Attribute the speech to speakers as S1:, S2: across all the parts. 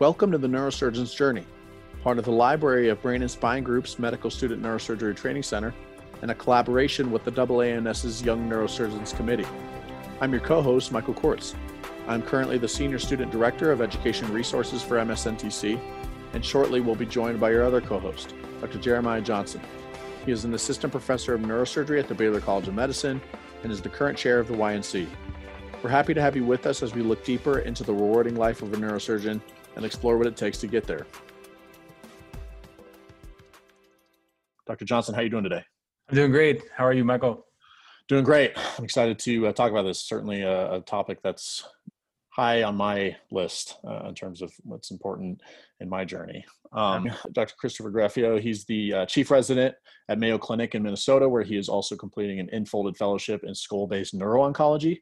S1: Welcome to the Neurosurgeon's Journey, part of the Library of Brain and Spine Group's Medical Student Neurosurgery Training Center and a collaboration with the AANS's Young Neurosurgeons Committee. I'm your co host, Michael Kortz. I'm currently the Senior Student Director of Education Resources for MSNTC, and shortly we'll be joined by your other co host, Dr. Jeremiah Johnson. He is an Assistant Professor of Neurosurgery at the Baylor College of Medicine and is the current chair of the YNC. We're happy to have you with us as we look deeper into the rewarding life of a neurosurgeon and explore what it takes to get there. Dr. Johnson, how are you doing today?
S2: I'm doing great. How are you, Michael?
S1: Doing great. I'm excited to uh, talk about this. Certainly a, a, topic that's high on my list uh, in terms of what's important in my journey. Um, Dr. Christopher Graffeo, he's the uh, chief resident at Mayo Clinic in Minnesota, where he is also completing an enfolded fellowship in skull-based neuro-oncology.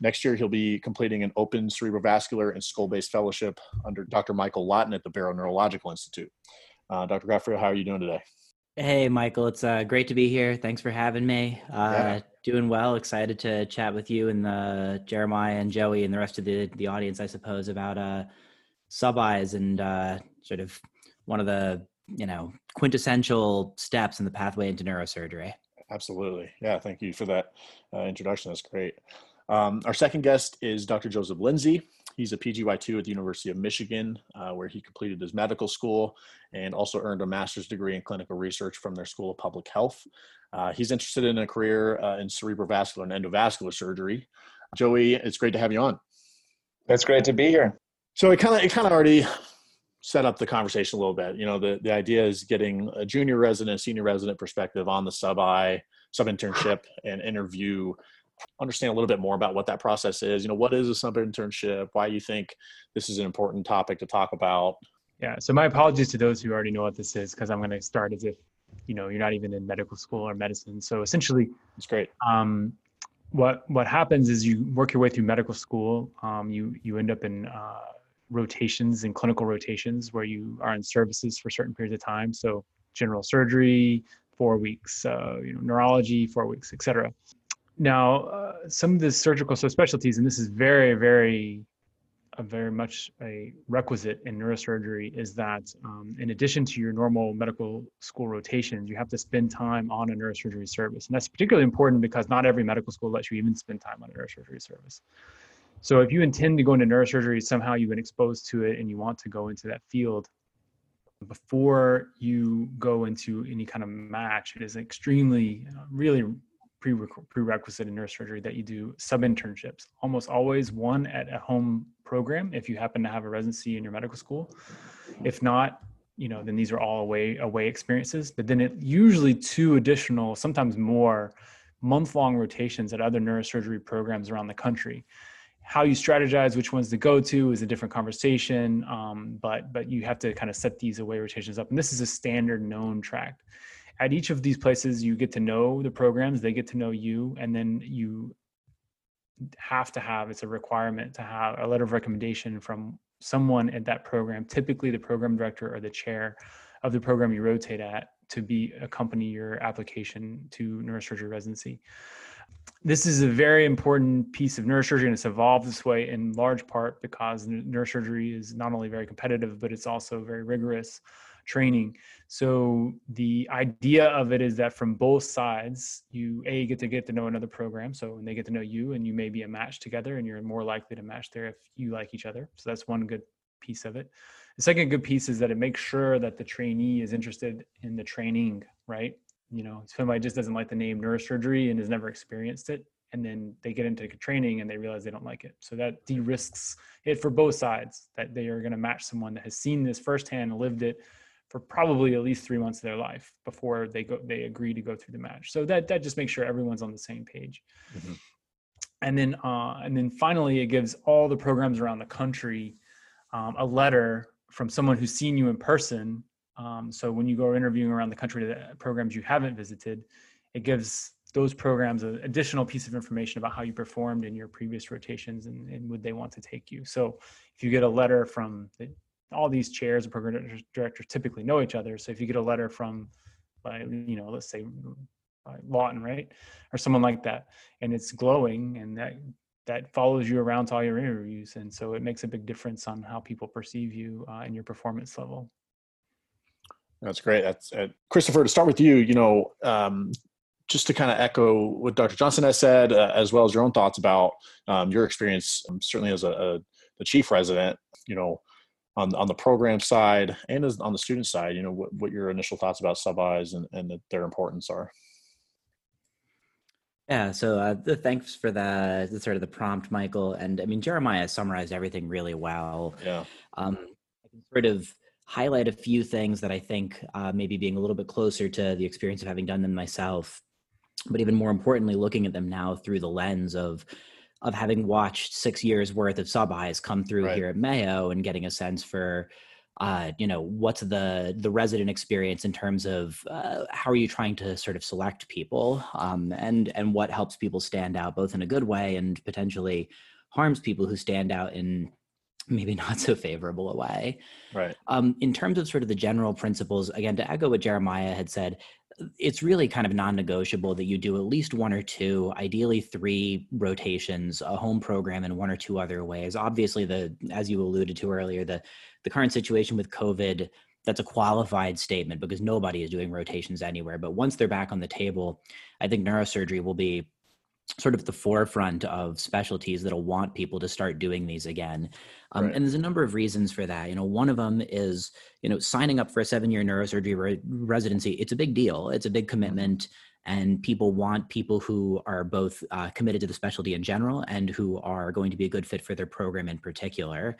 S1: Next year, he'll be completing an open cerebrovascular and skull-based fellowship under Dr. Michael Lawton at the Barrow Neurological Institute. Uh, Dr. Graffeo, how are you doing today?
S3: Hey, Michael, it's uh, great to be here. Thanks for having me. Uh, yeah. Doing well. Excited to chat with you and uh, Jeremiah and Joey and the rest of the, the audience, I suppose, about uh, sub-Is and uh, sort of one of the you know quintessential steps in the pathway into neurosurgery.
S1: Absolutely. Yeah. Thank you for that uh, introduction. That's great. Um, our second guest is Dr. Joseph Linzey. He's a PGY2 at the University of Michigan, uh, where he completed his medical school and also earned a master's degree in clinical research from their School of Public Health. Uh, he's interested in a career uh, in cerebrovascular and endovascular surgery. Joey, it's great to have you on.
S4: that's great to be here.
S1: So it kind of it kind of already set up the conversation a little bit. You know, the the idea is getting a junior resident, senior resident perspective on the sub I sub internship and interview understand a little bit more about what that process is. You know, what is a sub internship? Why you think this is an important topic to talk about?
S2: Yeah. So my apologies to those who already know what this is, because I'm going to start as if you know you're not even in medical school or medicine. So essentially,
S1: it's great.
S2: Um, what what happens is you work your way through medical school. Um, you you end up in uh, rotations and clinical rotations where you are in services for certain periods of time. So general surgery, four weeks, uh, you know, neurology, four weeks, etc. Now, uh, some of the surgical subspecialties, and this is very, very, very much a requisite in neurosurgery, is that um, in addition to your normal medical school rotations, you have to spend time on a neurosurgery service. And that's particularly important because not every medical school lets you even spend time on a neurosurgery service. So if you intend to go into neurosurgery, somehow you've been exposed to it and you want to go into that field, before you go into any kind of match, it is extremely, uh, really prerequisite in neurosurgery that you do sub internships, almost always one at a home program if you happen to have a residency in your medical school. If not, you know, then these are all away away experiences. But then it usually two additional, sometimes more, month long rotations at other neurosurgery programs around the country. How you strategize which ones to go to is a different conversation, um, but but you have to kind of set these away rotations up. And this is a standard known track. At each of these places you get to know the programs. They get to know you. And then you have to have it's a requirement to have a letter of recommendation from someone at that program typically the program director or the chair of the program you rotate at to be accompany your application to neurosurgery residency this is a very important piece of neurosurgery and it's evolved this way in large part because neurosurgery is not only very competitive but it's also very rigorous training. So the idea of it is that from both sides, you a get to get to know another program. So when they get to know you, and you may be a match together, and you're more likely to match there if you like each other. So that's one good piece of it. The second good piece is that it makes sure that the trainee is interested in the training, right? You know, somebody just doesn't like the name neurosurgery and has never experienced it and then they get into training and they realize they don't like it. So that de-risks it for both sides that they are going to match someone that has seen this firsthand, and lived it, for probably at least three months of their life before they go they agree to go through the match. So that that just makes sure everyone's on the same page. Mm-hmm. And then uh, and then finally, it gives all the programs around the country um, a letter from someone who's seen you in person. Um, so when you go interviewing around the country to programs you haven't visited, it gives those programs an additional piece of information about how you performed in your previous rotations and, and would they want to take you. So if you get a letter from the all these chairs and program directors typically know each other. So if you get a letter from, by you know, let's say Lawton, right, or someone like that, and it's glowing, and that that follows you around to all your interviews, and so it makes a big difference on how people perceive you uh, and your performance level.
S1: That's great. That's uh, Christopher. To start with you, you know, um, just to kind of echo what Dr. Johnson has said, uh, as well as your own thoughts about um, your experience, um, certainly as a, a, the chief resident, you know, on on the program side and as on the student side, you know, what, what your initial thoughts about sub-Is and, and the, their importance are.
S3: Yeah, so uh, the, thanks for the, the, sort of the prompt, Michael. And I mean, Jeremiah summarized everything really well.
S1: Yeah.
S3: Um, I can sort of highlight a few things that I think uh, maybe being a little bit closer to the experience of having done them myself, but even more importantly, looking at them now through the lens of of having watched six years worth of sub-Is come through right. here at Mayo and getting a sense for uh, you know what's the the resident experience in terms of uh, how are you trying to sort of select people um, and and what helps people stand out both in a good way and potentially harms people who stand out in maybe not so favorable a way.
S1: Right.
S3: Um, in terms of sort of the general principles again to echo what jeremiah had said it's really kind of non-negotiable that you do at least one or two ideally three rotations a home program and one or two other ways. Obviously the as you alluded to earlier the the current situation with covid that's a qualified statement because nobody is doing rotations anywhere but once they're back on the table i think neurosurgery will be sort of the forefront of specialties that'll want people to start doing these again. Um, right. And there's a number of reasons for that. You know, one of them is, you know, signing up for a seven year neurosurgery re- residency. It's a big deal, it's a big mm-hmm. commitment. And people want people who are both uh, committed to the specialty in general and who are going to be a good fit for their program in particular.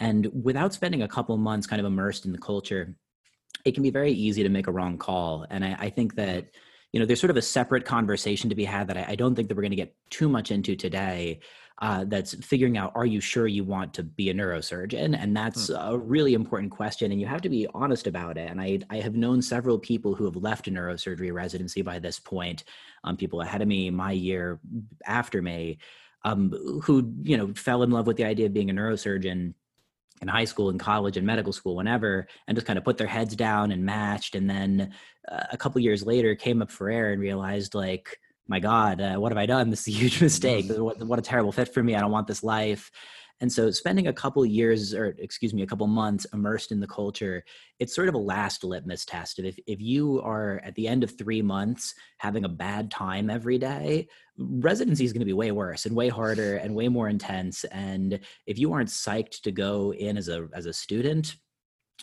S3: And without spending a couple months kind of immersed in the culture, it can be very easy to make a wrong call. And I, I think that you know, there's sort of a separate conversation to be had that I, I don't think that we're going to get too much into today. Uh, that's figuring out are you sure you want to be a neurosurgeon and that's hmm. a really important question and you have to be honest about it and i, I have known several people who have left neurosurgery residency by this point um, people ahead of me my year after me um, who you know fell in love with the idea of being a neurosurgeon in high school and college and medical school whenever and just kind of put their heads down and matched and then uh, a couple years later came up for air and realized like my god uh, what have i done? This is a huge mistake. What, what a terrible fit for me. I don't want this life and so spending a couple years or excuse me, a couple months immersed in the culture, it's sort of a last litmus test. If if you are at the end of 3 months having a bad time every day, residency is going to be way worse and way harder and way more intense and if you aren't psyched to go in as a as a student,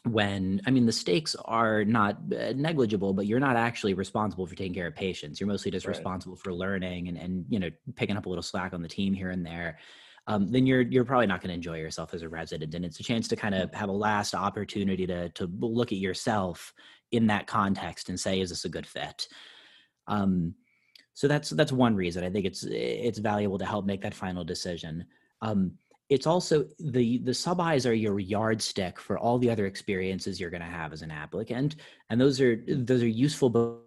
S3: when i mean the stakes are not uh, negligible but you're not actually responsible for taking care of patients you're mostly just right. responsible for learning and and you know picking up a little slack on the team here and there um, then you're you're probably not going to enjoy yourself as a resident. And it's a chance to kind of have a last opportunity to to look at yourself in that context and say, is this a good fit? Um, so that's that's one reason I think it's it's valuable to help make that final decision. Um, it's also the the sub-Is are your yardstick for all the other experiences you're going to have as an applicant, and those are those are useful both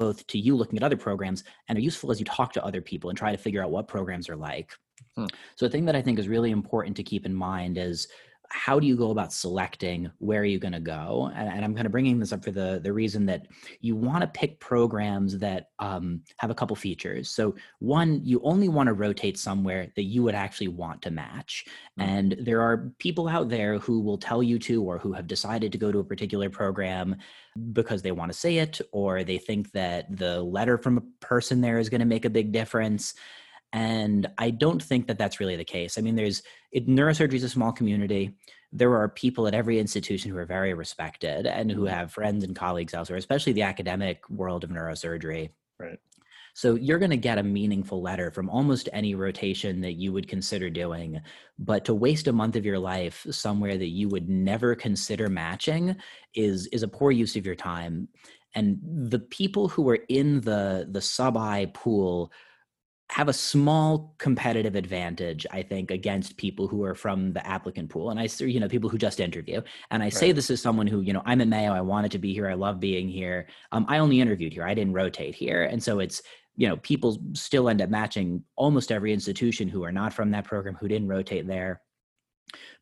S3: both to you looking at other programs and are useful as you talk to other people and try to figure out what programs are like. Hmm. So, a thing that I think is really important to keep in mind is how do you go about selecting where are you going to go and, and i'm kind of bringing this up for the the reason that you want to pick programs that um, have a couple features so one you only want to rotate somewhere that you would actually want to match mm-hmm. and there are people out there who will tell you to or who have decided to go to a particular program because they want to say it or they think that the letter from a person there is going to make a big difference and I don't think that that's really the case. I mean, there's it, neurosurgery is a small community. There are people at every institution who are very respected and who mm-hmm. have friends and colleagues elsewhere, especially the academic world of neurosurgery.
S1: Right.
S3: So you're going to get a meaningful letter from almost any rotation that you would consider doing. But to waste a month of your life somewhere that you would never consider matching is is a poor use of your time. And the people who are in the the sub-I pool have a small competitive advantage, I think, against people who are from the applicant pool. And I, see you know, people who just interview. And I right. say this as someone who, you know, I'm at Mayo. I wanted to be here. I love being here. Um, I only interviewed here. I didn't rotate here. And so it's, you know, people still end up matching almost every institution who are not from that program, who didn't rotate there.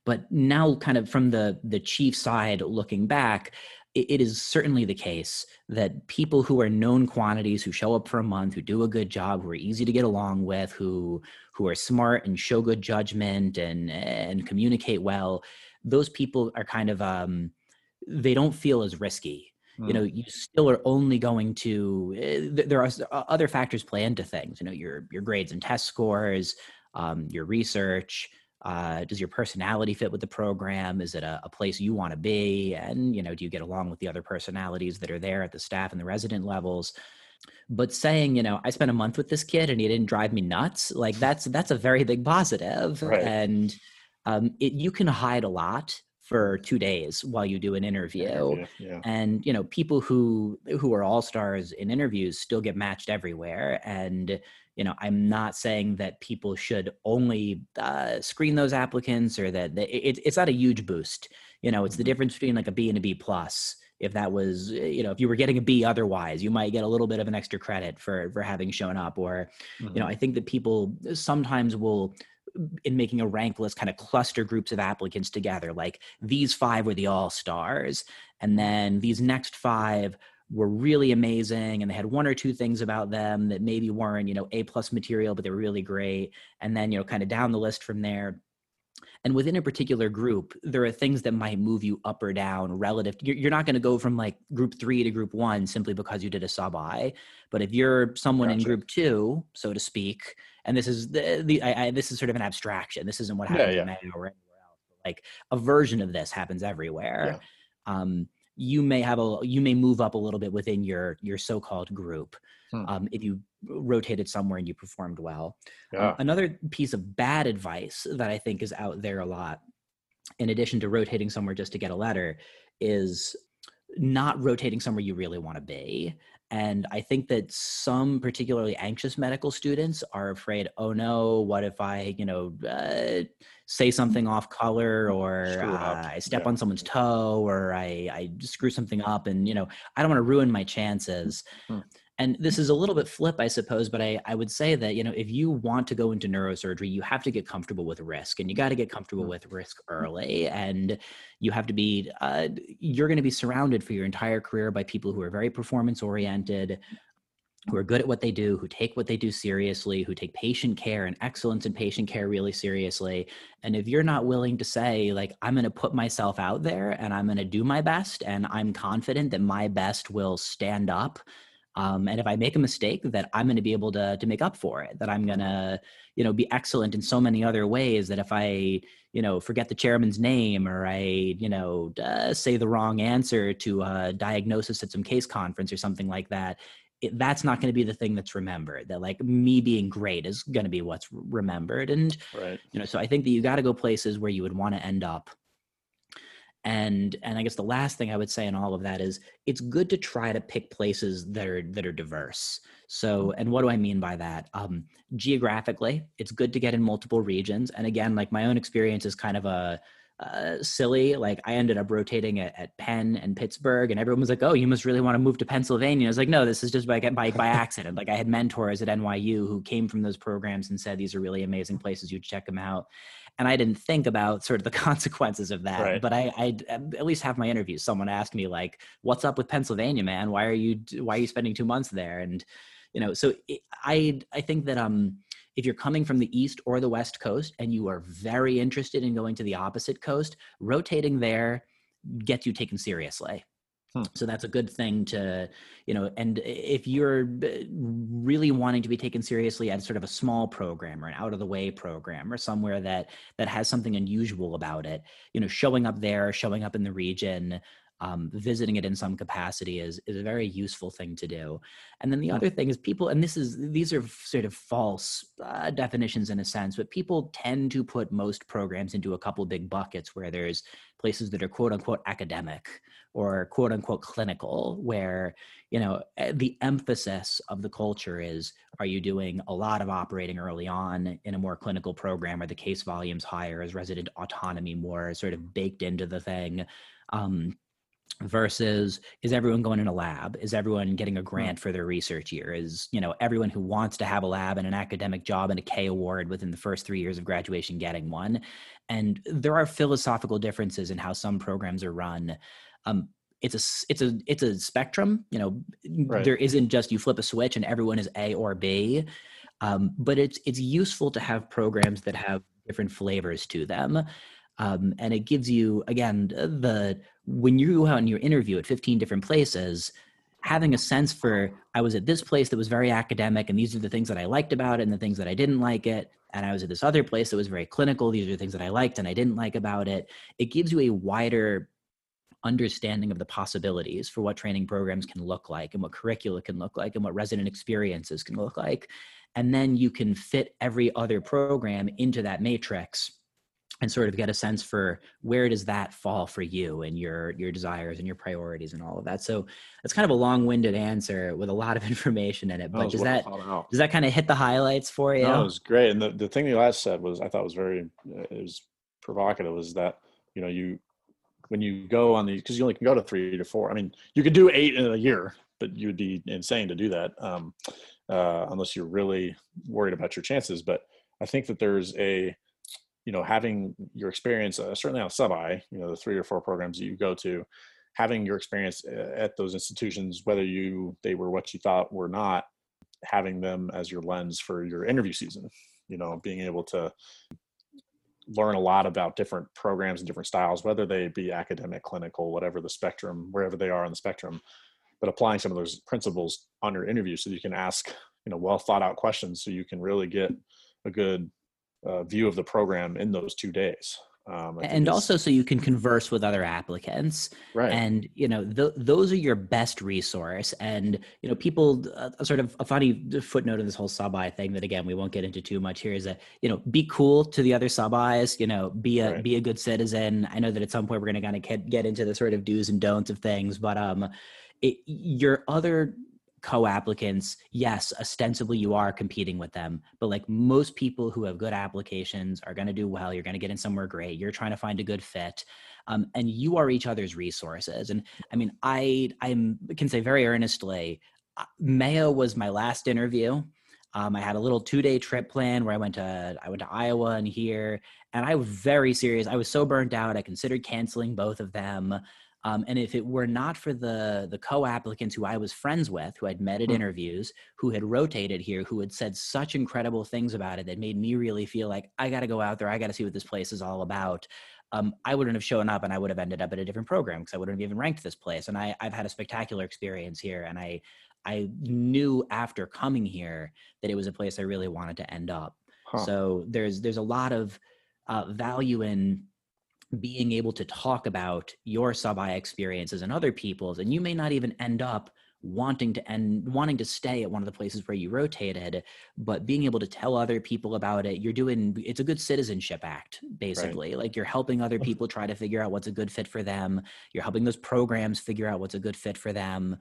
S3: But now, kind of from the the chief side looking back, it is certainly the case that people who are known quantities who show up for a month who do a good job who are easy to get along with who who are smart and show good judgment and and communicate well those people are kind of um they don't feel as risky. You know you still are only going to uh, there are other factors play into things. You know your your grades and test scores um, your research uh, does your personality fit with the program? Is it a, a place you want to be? And you know do you get along with the other personalities that are there at the staff and the resident levels? But saying you know i spent a month with this kid and he didn't drive me nuts like that's that's a very big positive.
S4: Right.
S3: and um, it, you can hide a lot for two days while you do an interview.
S4: Yeah, yeah.
S3: and you know people who who are all stars in interviews still get matched everywhere. And you know i'm not saying that people should only uh, screen those applicants or that it, it's not a huge boost you know it's the
S4: Mhm.
S3: difference between like a b and a b plus if that was uh, you know if you were getting a b otherwise you might get a little bit of an extra credit for for having shown up or you know
S4: Mhm.
S3: i think that people sometimes will in making a rank list kind of cluster groups of applicants together like these five were the all stars and then these next five were really amazing and they had one or two things about them that maybe weren't you know a plus material but they were really great and then you know kind of down the list from there. And within a particular group there are things that might move you up or down relative you're, you're not going to go from like group three to group one simply because you did a sub i but if you're someone in group two so to speak and this is the, the I, I, this is sort of an abstraction this isn't what
S4: Yeah,
S3: happens
S4: yeah.
S3: in Mayo or anywhere else but like a version of this happens everywhere um, you may have a you may move up a little bit within your your so-called group
S4: Hmm.
S3: um, if you rotated somewhere and you performed well um, another piece of bad advice that I think is out there a lot, in addition to rotating somewhere just to get a letter, is not rotating somewhere you really want to be. And I think that some particularly anxious medical students are afraid, oh no, what if I, you know, uh, say something off color or uh, I step
S4: Yeah.
S3: on someone's toe or I, I screw something up and, you know, I don't want to ruin my chances.
S4: Hmm.
S3: And this is a little bit flip, I suppose, but I, I would say that, you know, if you want to go into neurosurgery, you have to get comfortable with risk and you got to get comfortable
S4: Hmm.
S3: with risk early. And you have to be, uh, you're going to be surrounded for your entire career by people who are very performance oriented, who are good at what they do, who take what they do seriously, who take patient care and excellence in patient care really seriously. And if you're not willing to say, like, I'm going to put myself out there and I'm going to do my best, and I'm confident that my best will stand up. Um, and if I make a mistake, that I'm going to be able to to make up for it. That I'm going to, you know, be excellent in so many other ways. That if I, you know, forget the chairman's name or I, you know, uh, say the wrong answer to a diagnosis at some case conference or something like that, it, that's not going to be the thing that's remembered that like me being great is going to be what's remembered and
S4: right.
S3: you know so i think that you got to go places where you would want to end up and and i guess the last thing i would say in all of that is it's good to try to pick places that are that are diverse. So and what do i mean by that? Um geographically it's good to get in multiple regions. And again like my own experience is kind of a uh, silly. Like I ended up rotating at, at Penn and Pittsburgh, and everyone was like, "Oh, you must really want to move to Pennsylvania." I was like, "No, this is just by by, by accident." Like I had mentors at NYU who came from those programs and said, "These are really amazing places. You check them out." And I didn't think about sort of the consequences of that.
S4: Right.
S3: But I, I at least have my interviews. Someone asked me like, "What's up with Pennsylvania, man? Why are you why are you spending two months there?" And you know, so it, I I think that um if you're coming from the east or the west coast and you are very interested in going to the opposite coast rotating there gets you taken seriously
S4: Hmm.
S3: so that's a good thing to you know and if you're really wanting to be taken seriously at sort of a small program or an out of the way program or somewhere that that has something unusual about it you know showing up there showing up in the region um, visiting it in some capacity is is a very useful thing to do and then the other thing is people, and this is these are sort of false uh, definitions in a sense, but people tend to put most programs into a couple big buckets where there's places that are quote unquote academic or quote unquote clinical, where you know eh, the emphasis of the culture is: are you doing a lot of operating early on in a more clinical program? Are the case volumes higher? Is resident autonomy more sort of baked into the thing? Um, versus is everyone going in a lab? Is everyone getting a grant for their research year? Is you know everyone who wants to have a lab and an academic job and a k award within the first three years of graduation getting one. And there are philosophical differences in how some programs are run. Um, it's a it's a it's a spectrum you know
S1: Right.
S3: there isn't just you flip a switch and everyone is a or b. Um, but it's it's useful to have programs that have different flavors to them um, and it gives you again the when you go out and you interview at 15 different places having a sense for i was at this place that was very academic and these are the things that i liked about it and the things that i didn't like it and i was at this other place that was very clinical these are the things that i liked and i didn't like about it. It gives you a wider understanding of the possibilities for what training programs can look like and what curricula can look like and what resident experiences can look like and then you can fit every other program into that matrix and sort of get a sense for where does that fall for you and your your desires and your priorities and all of that so that's kind of a long-winded answer with a lot of information in it but does that does that kind of hit the highlights for you
S1: No, it was great. And the, the thing you last said was I thought was very uh, it was provocative was that you know you when you go on these because you only can go to three to four. I mean, you could do eight in a year, but you'd be insane to do that um, uh, unless you're really worried about your chances. But I think that there's a you know having your experience uh, certainly on sub-I, you know the three or four programs that you go to, having your experience uh, at those institutions, whether you they were what you thought were not, having them as your lens for your interview season. You know, being able to learn a lot about different programs and different styles, whether they be academic, clinical, whatever the spectrum, wherever they are on the spectrum, but applying some of those principles on your interview so you can ask, you know, well thought out questions so you can really get a good uh, view of the program in those two days. Um,
S3: and also so you can converse with other applicants
S1: right.
S3: and you know th- those are your best resource and you know people uh, sort of a funny footnote of this whole sub-i thing that again we won't get into too much here is that you know be cool to the other sub-i's you know be a
S1: Right.
S3: be a good citizen i know that at some point we're going to kind of get, get into the sort of do's and don'ts of things but um it, your other co-applicants yes ostensibly you are competing with them but like most people who have good applications are going to do well you're going to get in somewhere great you're trying to find a good fit um, and you are each other's resources and i mean i i can say very earnestly uh, mayo was my last interview um, i had a little two day trip plan where i went to i went to iowa and here and i was very serious i was so burnt out i considered canceling both of them um, and if it were not for the the co-applicants who I was friends with, who I'd met at
S1: Hmm.
S3: interviews, who had rotated here, who had said such incredible things about it that made me really feel like I got to go out there, I got to see what this place is all about. Um, I wouldn't have shown up, and I would have ended up at a different program because I wouldn't have even ranked this place. And I, I've had a spectacular experience here, and I I knew after coming here that it was a place I really wanted to end up.
S1: Huh.
S3: So there's there's a lot of uh, value in being able to talk about your sub-I experiences and other people's, and you may not even end up wanting to end wanting to stay at one of the places where you rotated but being able to tell other people about it you're doing it's a good citizenship act basically. Like you're helping other people try to figure out what's a good fit for them. You're helping those programs figure out what's a good fit for them.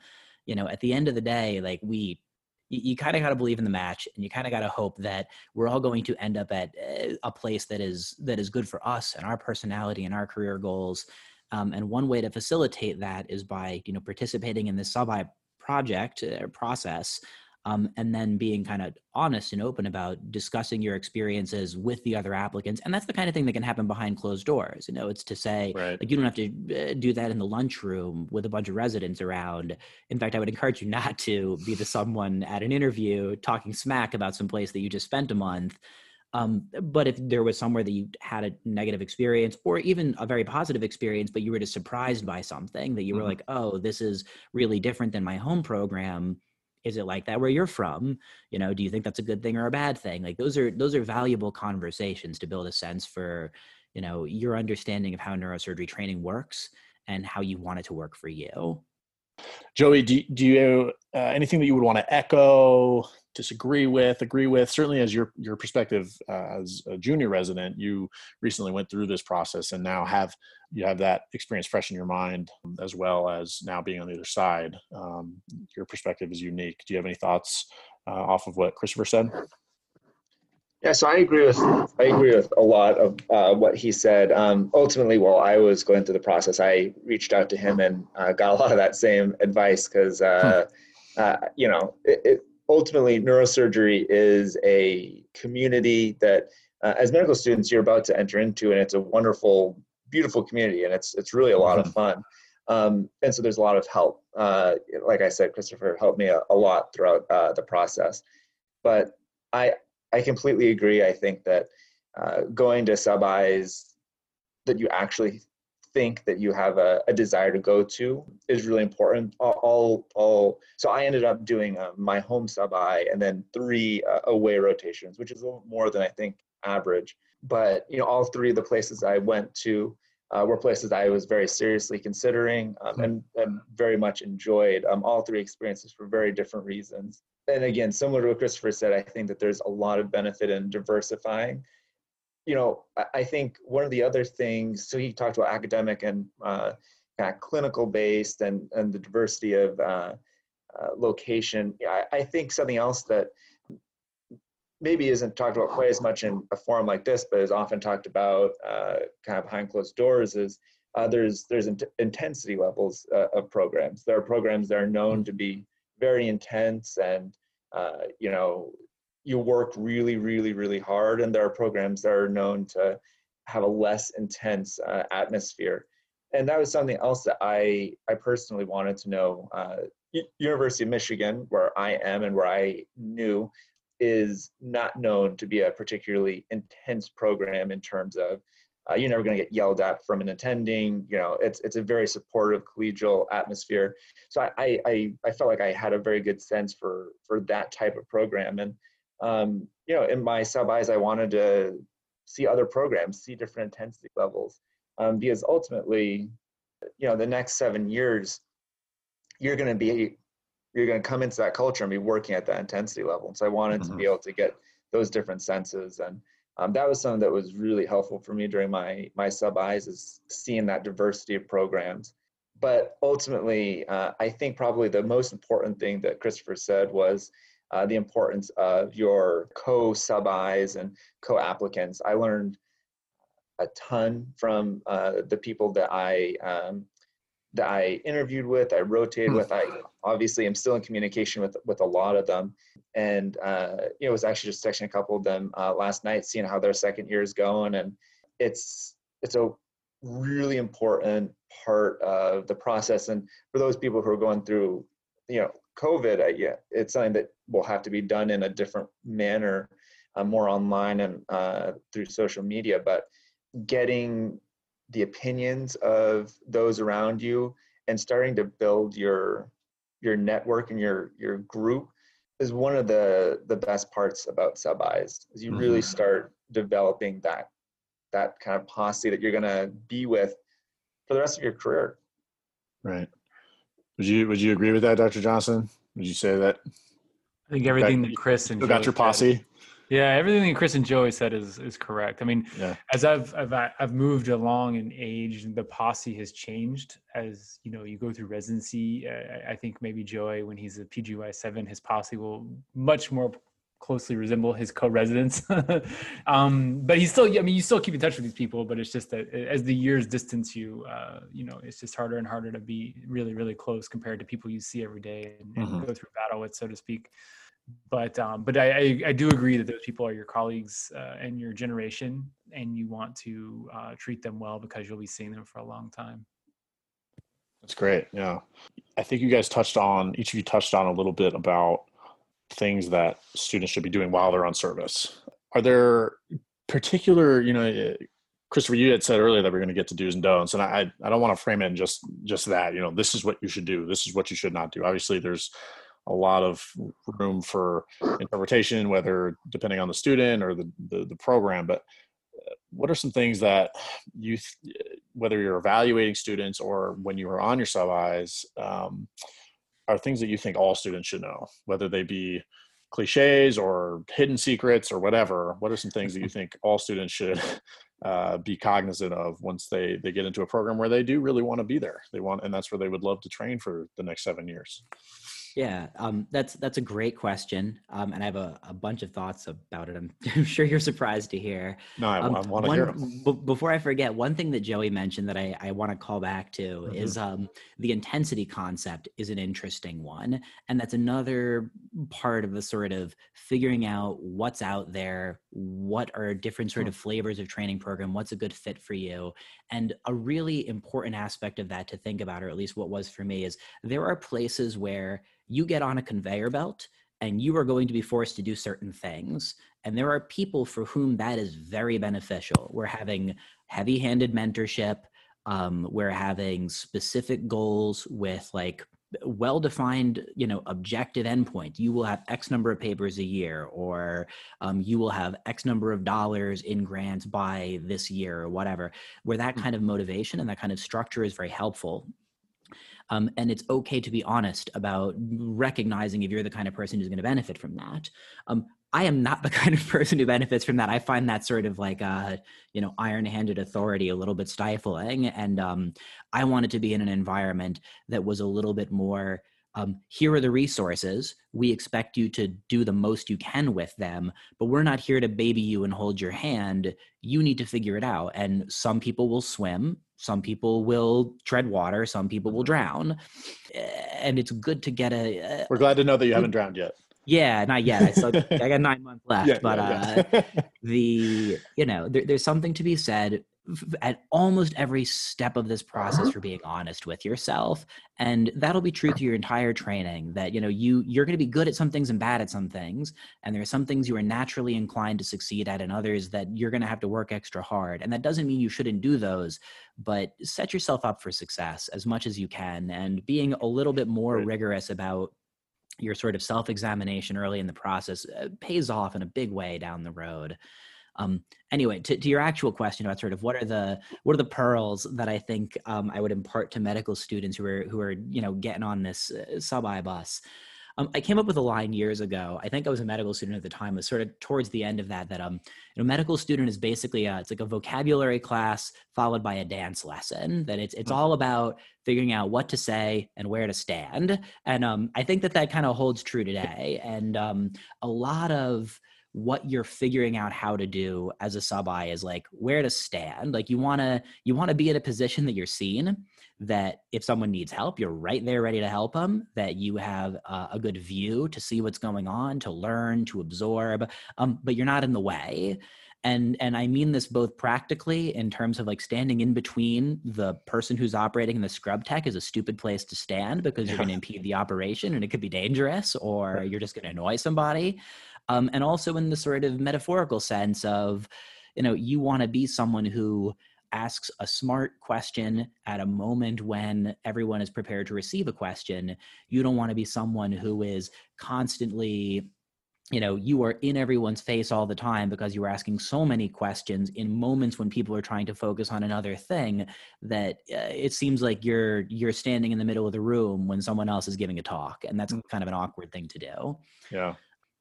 S3: You know at the end of the day like we you, you kind of got to believe in the match and you kind of got to hope that we're all going to end up at uh, a place that is that is good for us and our personality and our career goals. Um, and one way to facilitate that is by you know participating in this sub-I project uh, process um, and then being kind of honest and open about discussing your experiences with the other applicants and that's the kind of thing that can happen behind closed doors you know it's to say
S1: Right.
S3: like you don't have to uh, do that in the lunchroom with a bunch of residents around in fact i would encourage you not to be the someone at an interview talking smack about some place that you just spent a month um, but if there was somewhere that you had a negative experience or even a very positive experience but you were just surprised by something that you were
S1: Mhm.
S3: like oh this is really different than my home program is it like that where you're from? You know do you think that's a good thing or a bad thing? Like those are those are valuable conversations to build a sense for you know your understanding of how neurosurgery training works and how you want it to work for you
S1: Joey, do, do you uh, anything that you would want to echo, disagree with, agree with? Certainly, as your your perspective uh, as a junior resident, you recently went through this process and now have you have that experience fresh in your mind, as well as now being on the other side. Um, your perspective is unique. Do you have any thoughts uh, off of what Christopher said?
S4: Yeah, so I agree with I agree with a lot of uh, what he said. Um, ultimately, while I was going through the process, I reached out to him and uh, got a lot of that same advice because uh, uh, you know it, it, ultimately neurosurgery is a community that uh, as medical students you're about to enter into, and it's a wonderful, beautiful community, and it's it's really a lot of fun.
S5: Um, and so there's a lot of help. Uh, like I said, Christopher helped me a, a lot throughout uh, the process. But I I completely agree. I think that uh, going to sub-Is that you actually think that you have a, a, desire to go to is really important. All, all, so I ended up doing uh, my home sub-I and then three uh, away rotations, which is a little more than I think average. But you know, all three of the places I went to uh, were places I was very seriously considering um, hmm. and, and, very much enjoyed. Um, all three experiences for very different reasons. And again, similar to what Christopher said, I think that there's a lot of benefit in diversifying. You know, I, think one of the other things, so he talked about academic and uh, kind of clinical based and, and the diversity of uh, uh, location. I, I think something else that maybe isn't talked about quite as much in a forum like this, but is often talked about uh, kind of behind closed doors is uh, there's there's in- intensity levels uh, of programs. There are programs that are known to be very intense and uh, you know you work really really really hard, and there are programs that are known to have a less intense uh, atmosphere. And that was something else that I I personally wanted to know. Uh, University of Michigan, where I am and where I knew, is not known to be a particularly intense program in terms of uh, you're never going to get yelled at from an attending. You know, it's it's a very supportive collegial atmosphere. So I I, I felt like I had a very good sense for for that type of program. And um, you know, in my sub-Is, I wanted to see other programs, see different intensity levels, um, because ultimately, you know, the next seven years, you're going to be you're going to come into that culture and be working at that intensity level. And so I wanted mm-hmm. to be able to get those different senses. And um, that was something that was really helpful for me during my, my sub-Is is seeing that diversity of programs. But ultimately, uh, I think probably the most important thing that Christopher said was uh, the importance of your co sub-Is and co-applicants. I learned a ton from uh, the people that I um, that I interviewed with, I rotated hmm. with. I obviously am still in communication with with a lot of them, and uh, you know, it was actually just texting a couple of them uh, last night, seeing how their second year is going, and it's it's a really important part of the process. And for those people who are going through, you know, COVID, uh, yeah, it's something that will have to be done in a different manner, uh, more online and uh, through social media, but getting the opinions of those around you and starting to build your your network and your your group is one of the the best parts about sub-Is is you mm-hmm. really start developing that that kind of posse that you're going to be with for the rest of your career.
S1: Right. Would you would you agree with that dr johnson? Would you say that
S2: i think everything that chris and
S1: got your posse
S2: yeah, everything that Chris and Joey said is is correct. I mean, yeah. as I've, I've I've moved along in age, the posse has changed as you know you go through residency. Uh, I think maybe Joey, when he's a PGY seven, his posse will much more closely resemble his co-residents. um, but he's still, I mean, you still keep in touch with these people, but it's just that as the years distance you, uh, you know, it's just harder and harder to be really, really close compared to people you see every day and, and mm-hmm. go through battle with, so to speak but um, but I, I, I do agree that those people are your colleagues uh, and your generation, and you want to uh, treat them well because you'll be seeing them for a long time.
S1: That's great. Yeah, I think you guys touched on each of you touched on a little bit about things that students should be doing while they're on service. Are there particular, you know, eh, Christopher, you had said earlier that we're going to get to do's and don'ts, and I I don't want to frame it in just just that. You know, this is what you should do. This is what you should not do. Obviously, there's a lot of room for interpretation, whether depending on the student or the, the, the program. But uh, what are some things that you, whether you're evaluating students or when you are on your sub-Is, um, are things that you think all students should know, whether they be cliches or hidden secrets or whatever? What are some things that you think all students should uh, be cognizant of once they they get into a program where they do really want to be there? They want, and that's where they would love to train for the next seven years.
S3: Yeah, um, that's that's a great question, um, and I have a, a bunch of thoughts about it. I'm, I'm sure you're surprised to hear.
S1: No, I,
S3: Um,
S1: I want to hear them.
S3: b- before I forget, one thing that Joey mentioned that I, I want to call back to
S1: Mhm.
S3: is um, the intensity concept is an interesting one. And that's another part of the sort of figuring out what's out there, what are different sort
S1: Hmm.
S3: of flavors of training program, what's a good fit for you. And a really important aspect of that to think about, or at least what was for me, is there are places where you get on a conveyor belt and you are going to be forced to do certain things. And there are people for whom that is very beneficial. We're having heavy handed mentorship. Um, we're having specific goals with like well defined you know objective endpoint you will have x number of papers a year or um, you will have x number of dollars in grants by this year or whatever where that
S1: Hmm.
S3: kind of motivation and that kind of structure is very helpful um, and it's okay to be honest about recognizing if you're the kind of person who's going to benefit from that. Um, i am not the kind of person who benefits from that. I find that sort of like uh, you know iron-handed authority a little bit stifling and um, i wanted to be in an environment that was a little bit more um, here are the resources. We expect you to do the most you can with them but we're not here to baby you and hold your hand. You need to figure it out. And some people will swim some people will tread water some people will mm-hmm. drown eh, and it's good to get a, a
S1: We're glad to know that you haven't drowned yet.
S3: yeah not yet i still i got nine months left but uh
S1: yeah.
S3: the you know there, there's something to be said at almost every step of this process for being honest with yourself and that'll be true through your entire training that you know you you're going to be good at some things and bad at some things and there are some things you are naturally inclined to succeed at and others that you're going to have to work extra hard and that doesn't mean you shouldn't do those but set yourself up for success as much as you can and being a little bit more
S1: Right.
S3: rigorous about your sort of self-examination early in the process uh, pays off in a big way down the road um, anyway to, to your actual question about sort of what are the what are the pearls that i think um, i would impart to medical students who are who are you know getting on this uh, sub-i bus um, I came up with a line years ago. I think I was a medical student at the time. It was sort of towards the end of that. That um, you know, medical student is basically a, it's like a vocabulary class followed by a dance lesson. That it's it's
S1: Mhm.
S3: all about figuring out what to say and where to stand. And um, I think that that kind of holds true today. And um, a lot of what you're figuring out how to do as a sub I is like where to stand. Like you want to you want to be in a position that you're seen that if someone needs help, you're right there ready to help them, that you have uh, a good view to see what's going on, to learn, to absorb, um, but you're not in the way. And, and I mean this both practically in terms of like standing in between the person who's operating and the scrub tech is a stupid place to stand because you're
S1: Yeah.
S3: going to impede the operation and it could be dangerous or you're just going to annoy somebody. Um, and also in the sort of metaphorical sense of, you know, you want to be someone who asks a smart question at a moment when everyone is prepared to receive a question. You don't want to be someone who is constantly you know you are in everyone's face all the time because you are asking so many questions in moments when people are trying to focus on another thing that uh, it seems like you're you're standing in the middle of the room when someone else is giving a talk and that's
S1: Mm.
S3: kind of an awkward thing to do
S1: yeah.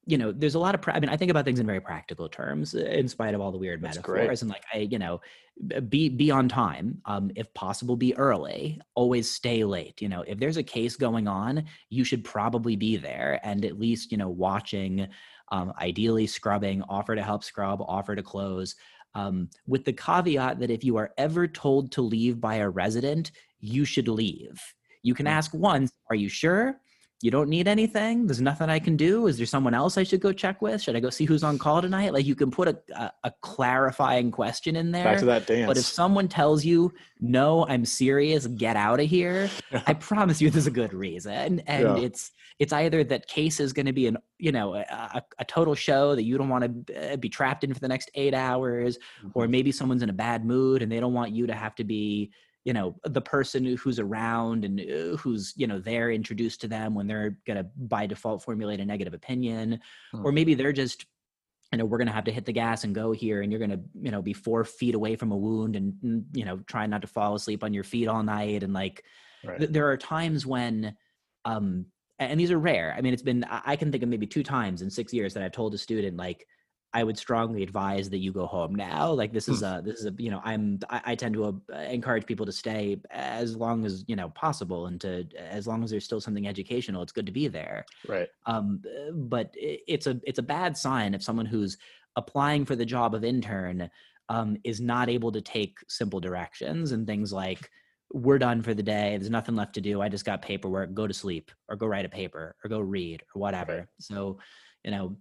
S3: You know, there's a lot of, pra- I mean, I think about things in very practical terms, uh, in spite of all the weird
S1: That's
S3: metaphors.
S1: great.
S3: And like, I, you know, be be on time. Um, if possible, be early. Always stay late. You know, if there's a case going on, you should probably be there and at least, you know, watching. Um, ideally, scrubbing. Offer to help scrub. Offer to close. Um, with the caveat that if you are ever told to leave by a resident, you should leave. You can
S1: Mm.
S3: ask once, "Are you sure?" You don't need anything there's nothing i can do is there someone else i should go check with should i go see who's on call tonight like you can put a, a, a clarifying question in there
S1: Back to that dance.
S3: but if someone tells you no i'm serious get out of here i promise you there's a good reason and
S1: Yeah.
S3: it's it's either that case is going to be an you know a, a, total show that you don't want to be trapped in for the next eight hours or
S1: Mhm.
S3: maybe someone's in a bad mood and they don't want you to have to be you know the person who's around and uh, who's you know they're introduced to them when they're going to by default formulate a negative opinion or
S1: Hmm.
S3: maybe they're just you know we're going to have to hit the gas and go here and you're going to you know be four feet away from a wound and you know try not to fall asleep on your feet all night and like
S1: Right.
S3: th- there are times when um and these are rare i mean it's been i I can think of maybe two times in six years that i've told a student like I would strongly advise that you go home now. Like this is a this is a you know I'm I, I tend to uh, encourage people to stay as long as you know possible and to as long as there's still something educational. It's good to be there.
S1: Right.
S3: Um, but it's a it's a bad sign if someone who's applying for the job of intern um, is not able to take simple directions and things like we're done for the day there's nothing left to do i just got paperwork go to sleep or go write a paper or go read or whatever right. so you know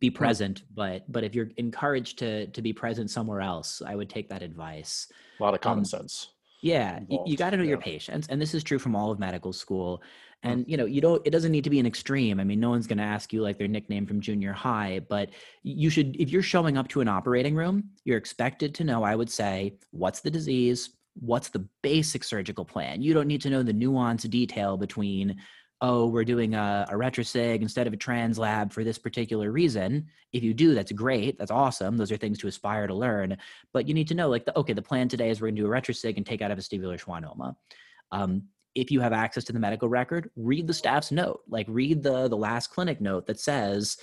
S3: be present but but if you're encouraged to to be present somewhere else i would take that advice.
S1: A lot of common um, sense
S3: yeah you, you got to know yeah. your patients and this is true from all of medical school and you know you don't it doesn't need to be an extreme i mean no one's going to ask you like their nickname from junior high but you should if you're showing up to an operating room you're expected to know i would say what's the disease what's the basic surgical plan? You don't need to know the nuance detail between oh, we're doing a, a retrosig instead of a translab for this particular reason. If you do, that's great. That's awesome. Those are things to aspire to learn. But you need to know, like, the, okay, the plan today is we're going to do a retrosig and take out a vestibular schwannoma. Um, if you have access to the medical record, read the staff's note. Like, read the the last clinic note that says,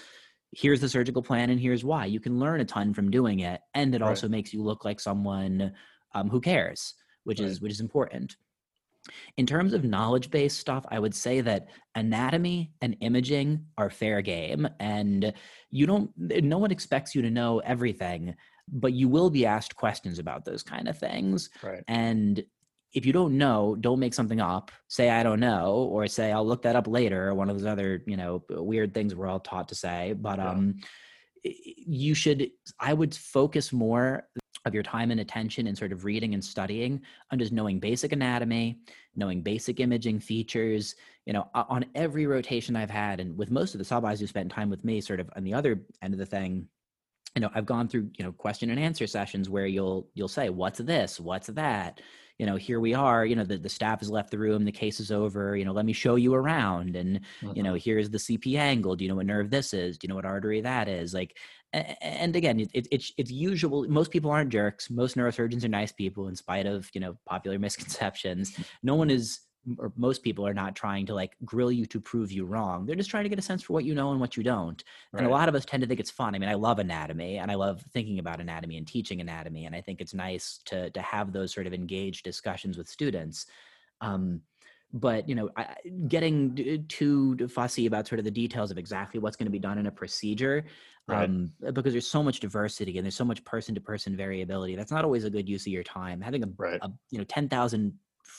S3: here's the surgical plan and here's why. You can learn a ton from doing it, and it right. also makes you look like someone um, who cares, which right. is which is important. In terms of knowledge based stuff, I would say that anatomy and imaging are fair game. And you don't, no one expects you to know everything, but you will be asked questions about those kind of things.
S1: Right.
S3: And if you don't know, don't make something up. Say I don't know, or say I'll look that up later. One of those other, you know, weird things we're all taught to say. But yeah. um, you should. I would focus more of your time and attention in sort of reading and studying on just knowing basic anatomy, knowing basic imaging features. You know, on every rotation I've had, and with most of the sub-Is who spent time with me, sort of on the other end of the thing, you know, I've gone through you know question and answer sessions where you'll you'll say, "What's this? What's that?" You know here we are you know the, the staff has left the room the case is over you know let me show you around. And mm-hmm. you know mm-hmm. here's the cp angle. Do you know what nerve this is? Do you know what artery that is? Like and again it, it's it's usual most people aren't jerks. Most neurosurgeons are nice people in spite of you know popular misconceptions. No one is or most people are not trying to like grill you to prove you wrong. They're just trying to get a sense for what you know and what you don't. Right. And a lot of us tend to think it's fun. I mean, I love anatomy and I love thinking about anatomy and teaching anatomy. And I think it's nice to to have those sort of engaged discussions with students. Um, but you know, getting too fussy about sort of the details of exactly what's going to be done in a procedure, right. um, because there's so much diversity and there's so much person-to-person variability. That's not always a good use of your time. Having a, right. a you know ten thousand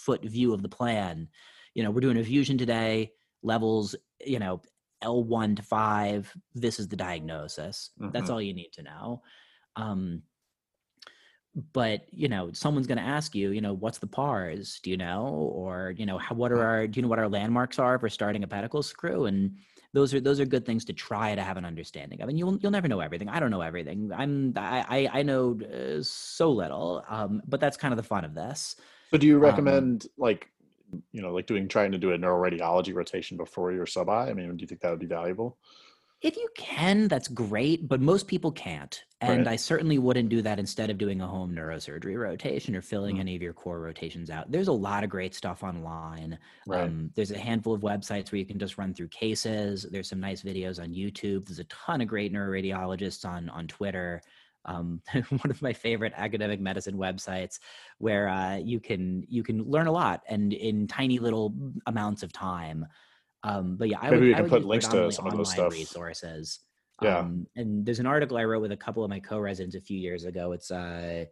S3: foot view of the plan. You know, we're doing a fusion today, levels, you know, L1 to 5, this is the diagnosis. Mm-hmm. That's all you need to know. Um, but you know someone's going to ask you you know what's the pars? Do you know? Or you know how, what are our do you know what our landmarks are for starting a pedicle screw? And those are those are good things to try to have an understanding of. And you'll you'll never know everything. I don't know everything. I'm i i, know uh, so little. Um, but that's kind of the fun of this
S1: so do you um, recommend um, like you know like doing trying to do a neuroradiology rotation before your sub I? I mean, do you think that would be valuable?
S3: If you can, that's great, but most people can't. And right. I certainly wouldn't do that instead of doing a home neurosurgery rotation or filling mm-hmm. any of your core rotations out. There's a lot of great stuff online. Right. Um, there's a handful of websites where you can just run through cases. There's some nice videos on YouTube. There's a ton of great neuroradiologists on on Twitter um, one of my favorite academic medicine websites where uh, you can you can learn a lot and in tiny little amounts of time. Um, but yeah, I
S1: maybe
S3: would,
S1: we can put
S3: links
S1: to some of those stuff.
S3: resources.
S1: Yeah.
S3: Um, and there's an article I wrote with a couple of my co-residents a few years ago. It's uh,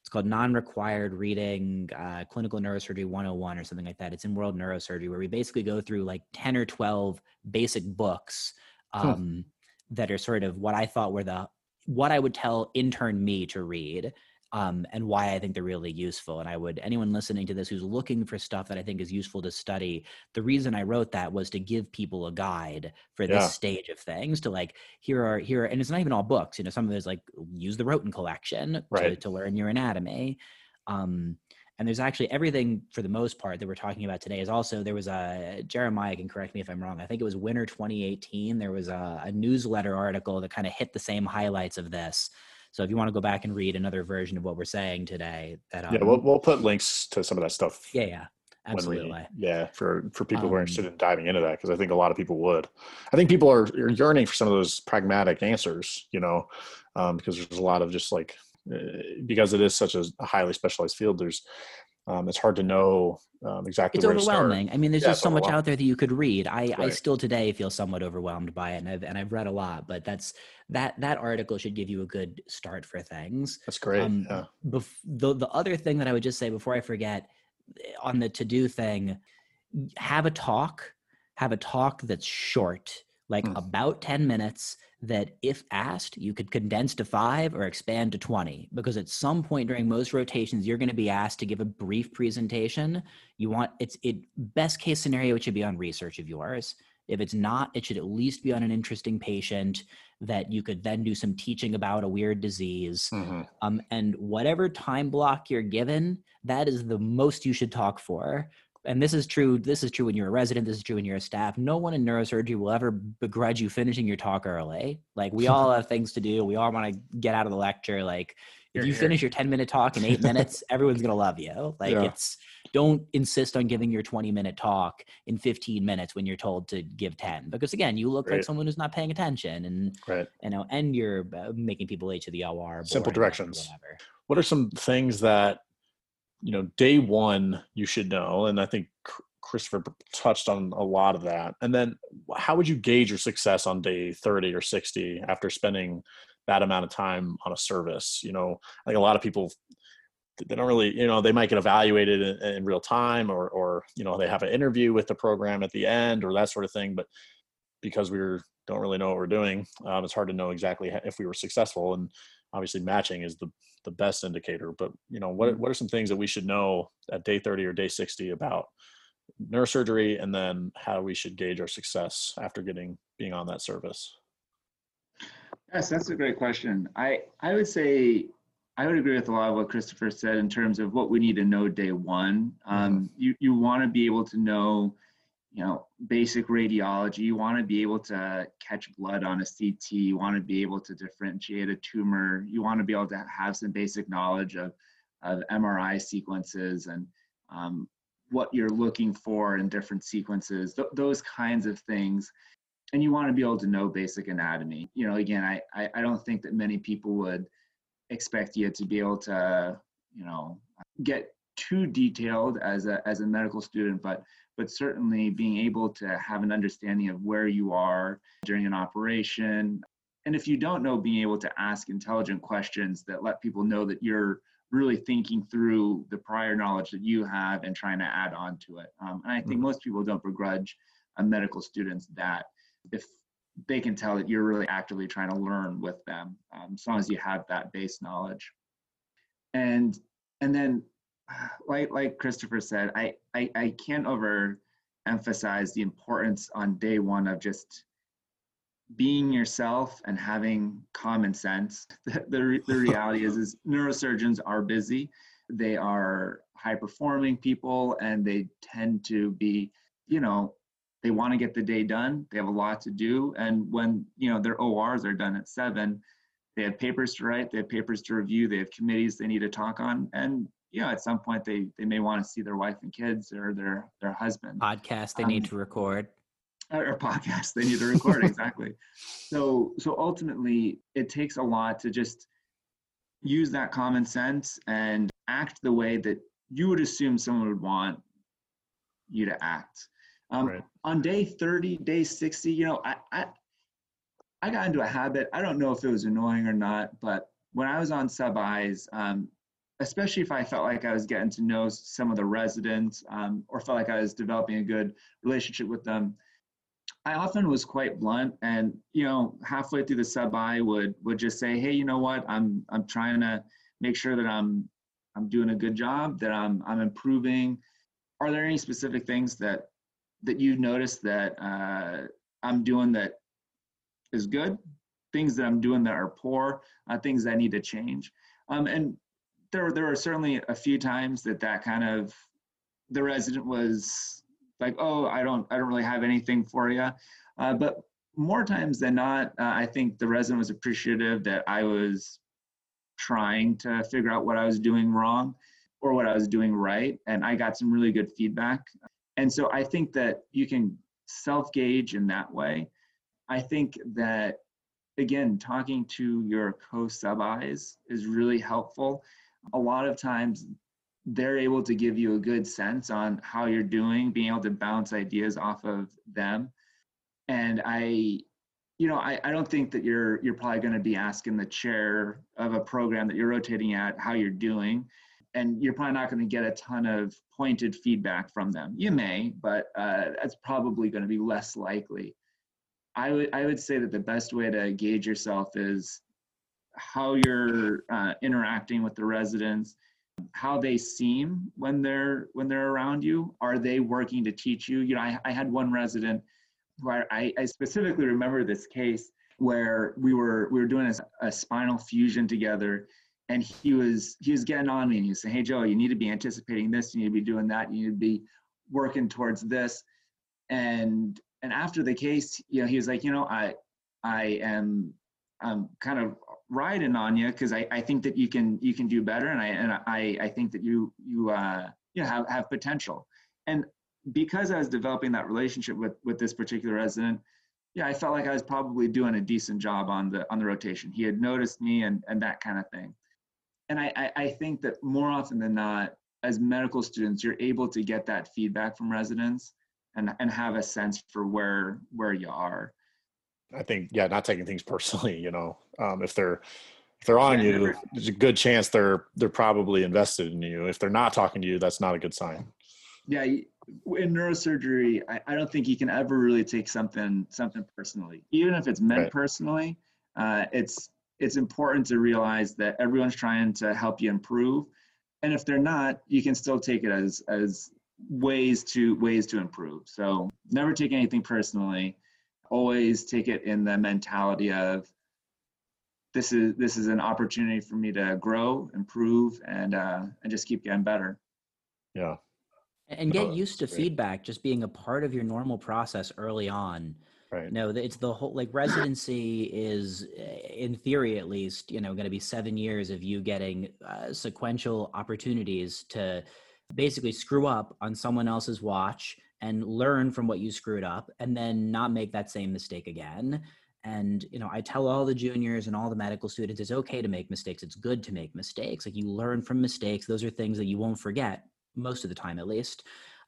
S3: it's called non-required reading uh, clinical neurosurgery 101 or something like that. It's in World Neurosurgery where we basically go through like 10 or 12 basic books um, that are sort of what I thought were the what I would tell intern me to read um, and why I think they're really useful. And I would, anyone listening to this who's looking for stuff that I think is useful to study, the reason I wrote that was to give people a guide for this yeah. stage of things to like, here are, here, are, and it's not even all books, you know, some of it is like, use the Rhoton collection right. to, to learn your anatomy. Um, and there's actually everything for the most part that we're talking about today is also there was a jeremiah can correct me if i'm wrong i think it was winter 2018 there was a, a newsletter article that kind of hit the same highlights of this so if you want to go back and read another version of what we're saying today that
S1: um, yeah we'll, we'll put links to some of that stuff
S3: yeah yeah Absolutely.
S1: We, yeah, for for people um, who are interested um, in diving into that, because I think a lot of people would. I think people are, are yearning for some of those pragmatic answers, you know, um, because there's a lot of just like because it is such a highly specialized field. There's um, it's hard to know um, exactly.
S3: It's overwhelming. I mean, there's yeah, just so much out there that you could read. I, right. I still today feel somewhat overwhelmed by it, and I've and I've read a lot. But that's that that article should give you a good start for things.
S1: That's great. Um, yeah.
S3: Bef- the the other thing that I would just say before I forget, on the to do thing, have a talk. Have a talk that's short, like mm. about ten minutes that if asked you could condense to five or expand to 20 because at some point during most rotations you're going to be asked to give a brief presentation. You want it's it best case scenario it should be on research of yours. If it's not it should at least be on an interesting patient that you could then do some teaching about a weird disease. Mm-hmm. um, and whatever time block you're given that is the most you should talk for and this is true this is true when you're a resident this is true when you're a staff no one in neurosurgery will ever begrudge you finishing your talk early like we all have things to do we all want to get out of the lecture like if you finish your 10 minute talk in eight minutes everyone's gonna love you like yeah. it's don't insist on giving your 20 minute talk in 15 minutes when you're told to give 10 because again you look right. like someone who's not paying attention and
S1: right.
S3: you know and you're uh, making people late to the OR
S1: simple directions what are some things that you know, day one, you should know. And I think Christopher touched on a lot of that. And then how would you gauge your success on day 30 or 60 after spending that amount of time on a service? You know, I think a lot of people, they don't really, you know, they might get evaluated in, in real time or, or, you know, they have an interview with the program at the end or that sort of thing. But because we don't really know what we're doing, um, it's hard to know exactly if we were successful. And obviously matching is the the best indicator. But you know, what mm-hmm. what are some things that we should know at day 30 or day 60 about neurosurgery, and then how we should gauge our success after getting being on that service?
S5: Yes, that's a great question. I I would say I would agree with a lot of what Christopher said in terms of what we need to know day one. Um, mm-hmm. You you want to be able to know you know, basic radiology. You want to be able to catch blood on a CT. You want to be able to differentiate a tumor. You want to be able to have some basic knowledge of, of MRI sequences and um, what you're looking for in different sequences, th- those kinds of things. And you want to be able to know basic anatomy. You know, again, I, I, I don't think that many people would expect you to be able to, you know, get too detailed as a, as a medical student, but but certainly being able to have an understanding of where you are during an operation. And if you don't know, being able to ask intelligent questions that let people know that you're really thinking through the prior knowledge that you have and trying to add on to it. Um, and I think mm-hmm. most people don't begrudge a medical students that if they can tell that you're really actively trying to learn with them, um, as long as you have that base knowledge. And and then like like Christopher said, I, I, I can't overemphasize the importance on day one of just being yourself and having common sense. The, the, the reality is, is neurosurgeons are busy. They are high performing people and they tend to be, you know, they want to get the day done. They have a lot to do. And when, you know, their ORs are done at seven, they have papers to write, they have papers to review, they have committees they need to talk on. And you know, at some point they they may want to see their wife and kids or their their husband.
S3: Podcast they um, need to record.
S5: Or podcast they need to record exactly. So so ultimately, it takes a lot to just use that common sense and act the way that you would assume someone would want you to act. Um, right. On day 30, day 60, you know, I, I I got into a habit. I don't know if it was annoying or not, but when I was on sub-Is, um, especially if I felt like I was getting to know some of the residents um, or felt like I was developing a good relationship with them. I often was quite blunt and, you know, halfway through the sub I would, would just say, Hey, you know what, I'm, I'm trying to make sure that I'm, I'm doing a good job, that I'm, I'm improving. Are there any specific things that, that you notice that uh, I'm doing that is good? Things that I'm doing that are poor, uh, things that I need to change. Um, and there there are certainly a few times that that kind of the resident was like, oh, I don't I don't really have anything for you, uh, but more times than not, uh, I think the resident was appreciative that I was trying to figure out what I was doing wrong. or what I was doing right. And I got some really good feedback. And so I think that you can self gauge in that way. I think that, again, talking to your co sub-Is is really helpful. A lot of times they're able to give you a good sense on how you're doing, being able to bounce ideas off of them. And I, you know, I, I don't think that you're you're probably going to be asking the chair of a program that you're rotating at how you're doing and you're probably not going to get a ton of pointed feedback from them. You may, but uh, that's probably going to be less likely. I would I would say that the best way to gauge yourself is how you're uh, interacting with the residents, how they seem when they're when they're around you. Are they working to teach you? You know, I, I had one resident who I, I specifically remember this case where we were we were doing a, a spinal fusion together and he was he was getting on me and he was saying, "Hey Joe, you need to be anticipating this. You need to be doing that. You need to be working towards this." And and after the case, you know, he was like, "You know, I I am I'm kind of riding on you because I, I think that you can you can do better, and I and I I think that you you uh you know, have have potential." And because I was developing that relationship with with this particular resident, yeah, I felt like I was probably doing a decent job on the on the rotation. He had noticed me and and that kind of thing and I, I think that more often than not, as medical students, you're able to get that feedback from residents and, and have a sense for where where you are.
S1: I think yeah, not taking things personally. You know, um, if they're if they're on yeah, you, never, there's a good chance they're they're probably invested in you. If they're not talking to you, that's not a good sign.
S5: Yeah, in neurosurgery, I, I don't think you can ever really take something something personally, even if it's meant right. personally. Uh, it's it's important to realize that everyone's trying to help you improve and if they're not you can still take it as as ways to ways to improve so never take anything personally always take it in the mentality of this is this is an opportunity for me to grow improve and uh and just keep getting better
S1: yeah
S3: and get used to great. feedback just being a part of your normal process early on
S1: Right.
S3: No, it's the whole like residency is, in theory at least, you know, going to be seven years of you getting uh, sequential opportunities to basically screw up on someone else's watch and learn from what you screwed up and then not make that same mistake again. And, you know, I tell all the juniors and all the medical students it's okay to make mistakes. It's good to make mistakes. Like you learn from mistakes. Those are things that you won't forget most of the time, at least.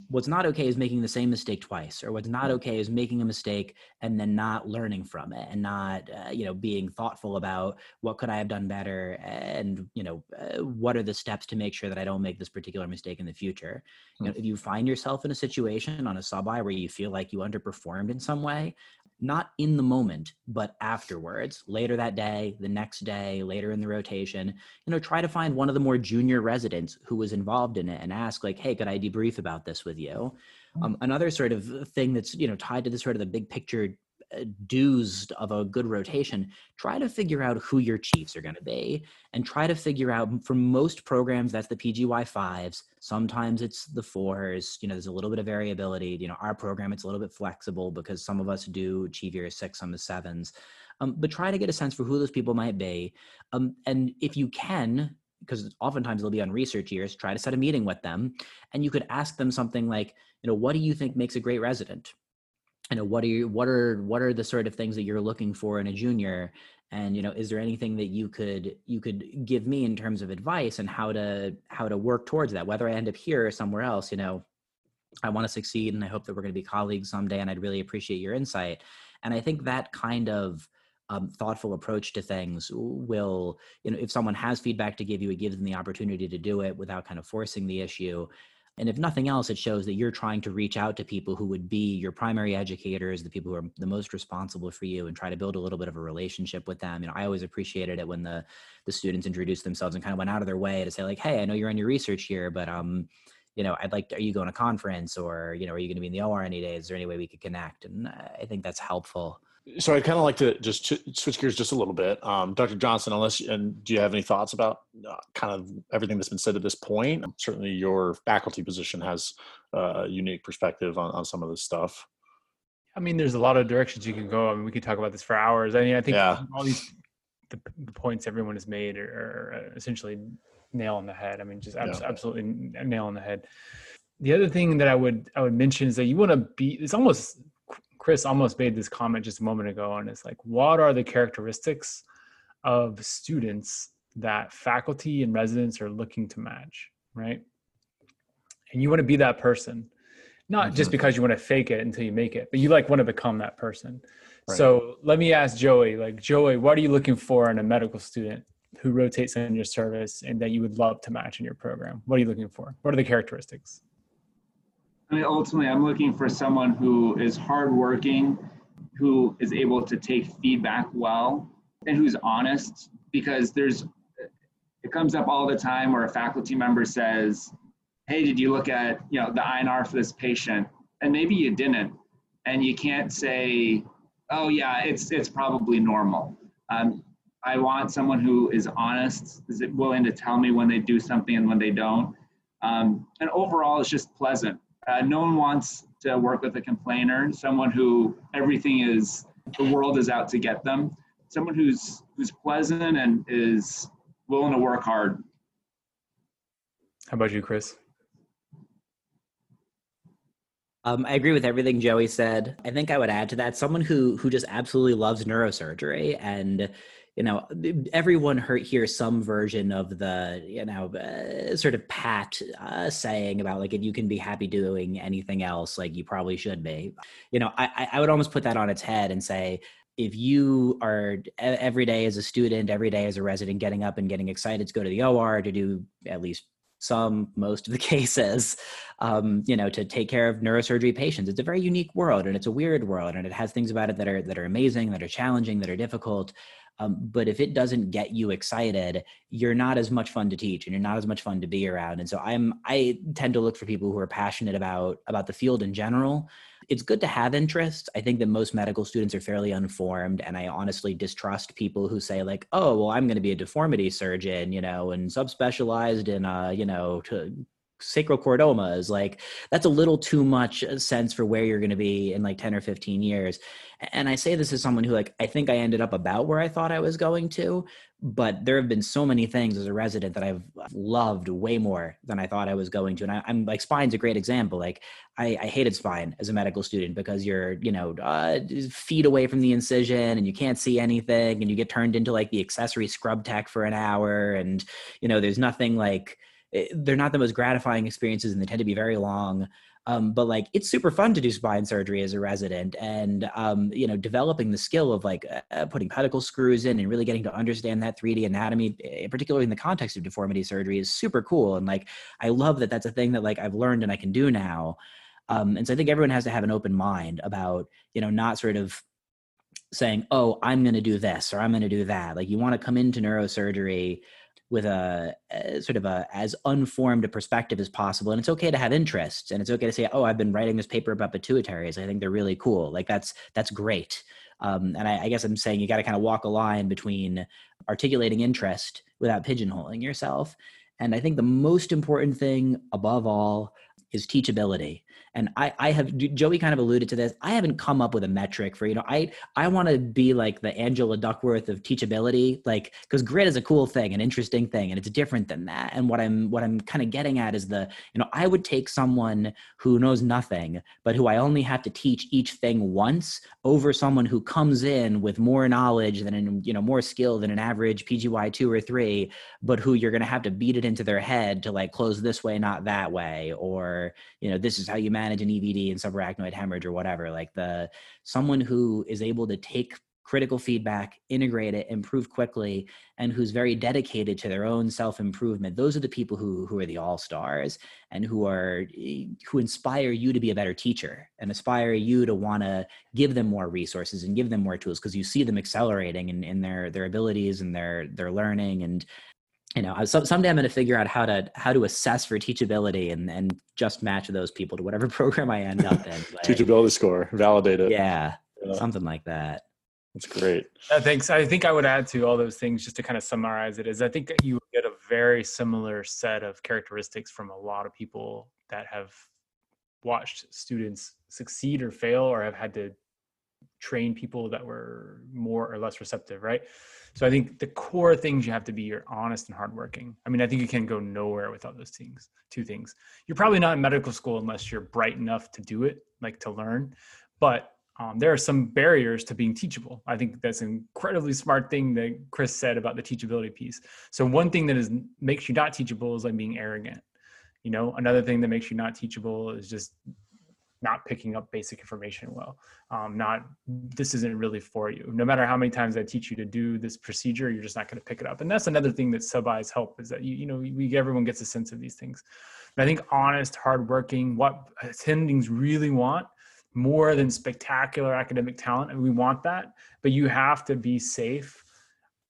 S3: What's not okay is making the same mistake twice, or what's not mm. okay is making a mistake and then not learning from it and not, uh, you know, being thoughtful about what could I have done better and, you know, uh, what are the steps to make sure that I don't make this particular mistake in the future. You know, mm. if you find yourself in a situation on a sub where you feel like you underperformed in some way, not in the moment, but afterwards, later that day, the next day, later in the rotation, you know, try to find one of the more junior residents who was involved in it and ask, like, hey, could I debrief about this with you? Mm. Um, another sort of thing that's, you know, tied to the sort of the big picture dues of a good rotation, try to figure out who your chiefs are going to be and try to figure out for most programs, that's the PGY fives. Sometimes it's the fours, you know, there's a little bit of variability. You know, our program, it's a little bit flexible because some of us do achieve your six, some of sevens. Um, but try to get a sense for who those people might be. Um, and if you can, because oftentimes they'll be on research years, try to set a meeting with them. And you could ask them something like, you know, what do you think makes a great resident? You know what are you what are what are the sort of things that you're looking for in a junior? And you know is there anything that you could you could give me in terms of advice and how to how to work towards that? Whether i end up here or somewhere else you know i want to succeed and i hope that we're going to be colleagues someday and i'd really appreciate your insight. And i think that kind of um, thoughtful approach to things will you know if someone has feedback to give you it gives them the opportunity to do it without kind of forcing the issue and if nothing else, it shows that you're trying to reach out to people who would be your primary educators, the people who are the most responsible for you, and try to build a little bit of a relationship with them. You know, I always appreciated it when the the students introduced themselves and kind of went out of their way to say like, "Hey, I know you're on your research here, but um, you know, I'd like, to, are you going to conference or you know, are you going to be in the OR any days? Is there any way we could connect?" And I think that's helpful
S1: so I'd kind of like to just ch- switch gears just a little bit, um, Dr. Johnson. Unless and do you have any thoughts about uh, kind of everything that's been said at this point? Certainly, your faculty position has uh, a unique perspective on, on some of this stuff.
S2: I mean, there's a lot of directions you can go. I mean, we could talk about this for hours. I mean, I think yeah. all these the, the, points everyone has made are, are essentially nail on the head. I mean, just abs-
S1: Yeah.
S2: absolutely nail on the head. The other thing that I would I would mention is that you want to be. It's almost Chris almost made this comment just a moment ago, and it's like, what are the characteristics of students that faculty and residents are looking to match, right? And you want to be that person, not just
S1: Mhm.
S2: because you want to fake it until you make it, but you like want to become that person.
S1: Right.
S2: So let me ask Joey, like Joey, what are you looking for in a medical student who rotates in your service and that you would love to match in your program? What are you looking for? What are the characteristics?
S5: I mean, ultimately, I'm looking for someone who is hardworking, who is able to take feedback well, and who's honest. Because there's, it comes up all the time where a faculty member says, "Hey, did you look at you know the INR for this patient?" And maybe you didn't, and you can't say, "Oh yeah, it's it's probably normal." Um, I want someone who is honest, is willing to tell me when they do something and when they don't. Um, and overall, it's just pleasant. Uh, no one wants to work with a complainer, someone who everything is, the world is out to get them, someone who's who's pleasant and is willing to work hard.
S2: How about you, Chris?
S3: Um, I agree with everything Joey said. I think I would add to that someone who who just absolutely loves neurosurgery, and you know, everyone heard, hears some version of the you know uh, sort of pat uh, saying about like if you can be happy doing anything else, like you probably should be. You know, I I would almost put that on its head and say if you are every day as a student, every day as a resident, getting up and getting excited to go to the OR to do at least some, most of the cases, um, you know, to take care of neurosurgery patients. It's a very unique world and it's a weird world and it has things about it that are that are amazing, that are challenging, that are difficult. Um, but if it doesn't get you excited, you're not as much fun to teach and you're not as much fun to be around. And so I'm I tend to look for people who are passionate about about the field in general. It's good to have interests. I think that most medical students are fairly unformed, and I honestly distrust people who say like, "Oh, well, I'm going to be a deformity surgeon," you know, and subspecialized in, uh, you know, to sacrochordomas like that's a little too much uh, sense for where you're going to be in like 10 or 15 years. And i say this as someone who like i think i ended up about where i thought i was going to but there have been so many things as a resident that i've loved way more than i thought i was going to and I, am like spine's a great example like I, I hated spine as a medical student because you're you know uh, feet away from the incision and you can't see anything and you get turned into like the accessory scrub tech for an hour and you know there's nothing like eh, they're not the most gratifying experiences and they tend to be very long um, but like it's super fun to do spine surgery as a resident and um, you know developing the skill of like uh, putting pedicle screws in and really getting to understand that 3d anatomy eh, particularly in the context of deformity surgery is super cool and like i love that that's a thing that like i've learned and i can do now um, and so i think everyone has to have an open mind about you know not sort of saying oh i'm going to do this or i'm going to do that. Like you want to come into neurosurgery with a, a, sort of a as unformed a perspective as possible and it's okay to have interests and it's okay to say oh i've been writing this paper about pituitaries i think they're really cool like that's that's great. Um, and I, I guess i'm saying you got to kind of walk a line between articulating interest without pigeonholing yourself and i think the most important thing above all is teachability and I, I have joey kind of alluded to this i haven't come up with a metric for you know i i want to be like the angela duckworth of teachability like because grit is a cool thing an interesting thing and it's different than that. And what i'm what i'm kind of getting at is the you know i would take someone who knows nothing but who i only have to teach each thing once over someone who comes in with more knowledge than an, you know more skill than an average pgy two or three but who you're going to have to beat it into their head to like close this way not that way or you know this is how you manage an evd and subarachnoid hemorrhage or whatever like the someone who is able to take critical feedback integrate it improve quickly and who's very dedicated to their own self improvement those are the people who who are the all stars and who are eh, who inspire you to be a better teacher and inspire you to want to give them more resources and give them more tools because you see them accelerating in, in their their abilities and their their learning and you know, someday I'm going to figure out how to how to assess for teachability and and just match those people to whatever program I end up in.
S1: Like, teachability score, validate it.
S3: Yeah, yeah, something like that.
S1: That's great.
S2: Uh, thanks. I think I would add to all those things just to kind of summarize it is I think you get a very similar set of characteristics from a lot of people that have watched students succeed or fail or have had to train people that were more or less receptive, right? So I think the core things you have to be you're honest and hardworking. I mean, I think you can go nowhere without those things. Two things. You're probably not in medical school unless you're bright enough to do it, like to learn. But um, there are some barriers to being teachable. I think that's an incredibly smart thing that Chris said about the teachability piece. So one thing that is makes you not teachable is like being arrogant. You know, another thing that makes you not teachable is just not picking up basic information well. Um, not this isn't really for you. No matter how many times I teach you to do this procedure, you're just not going to pick it up. And that's another thing that sub Is help is that you you know we everyone gets a sense of these things. But I think honest, hardworking, what attendings really want more than spectacular academic talent, and we want that. But you have to be safe,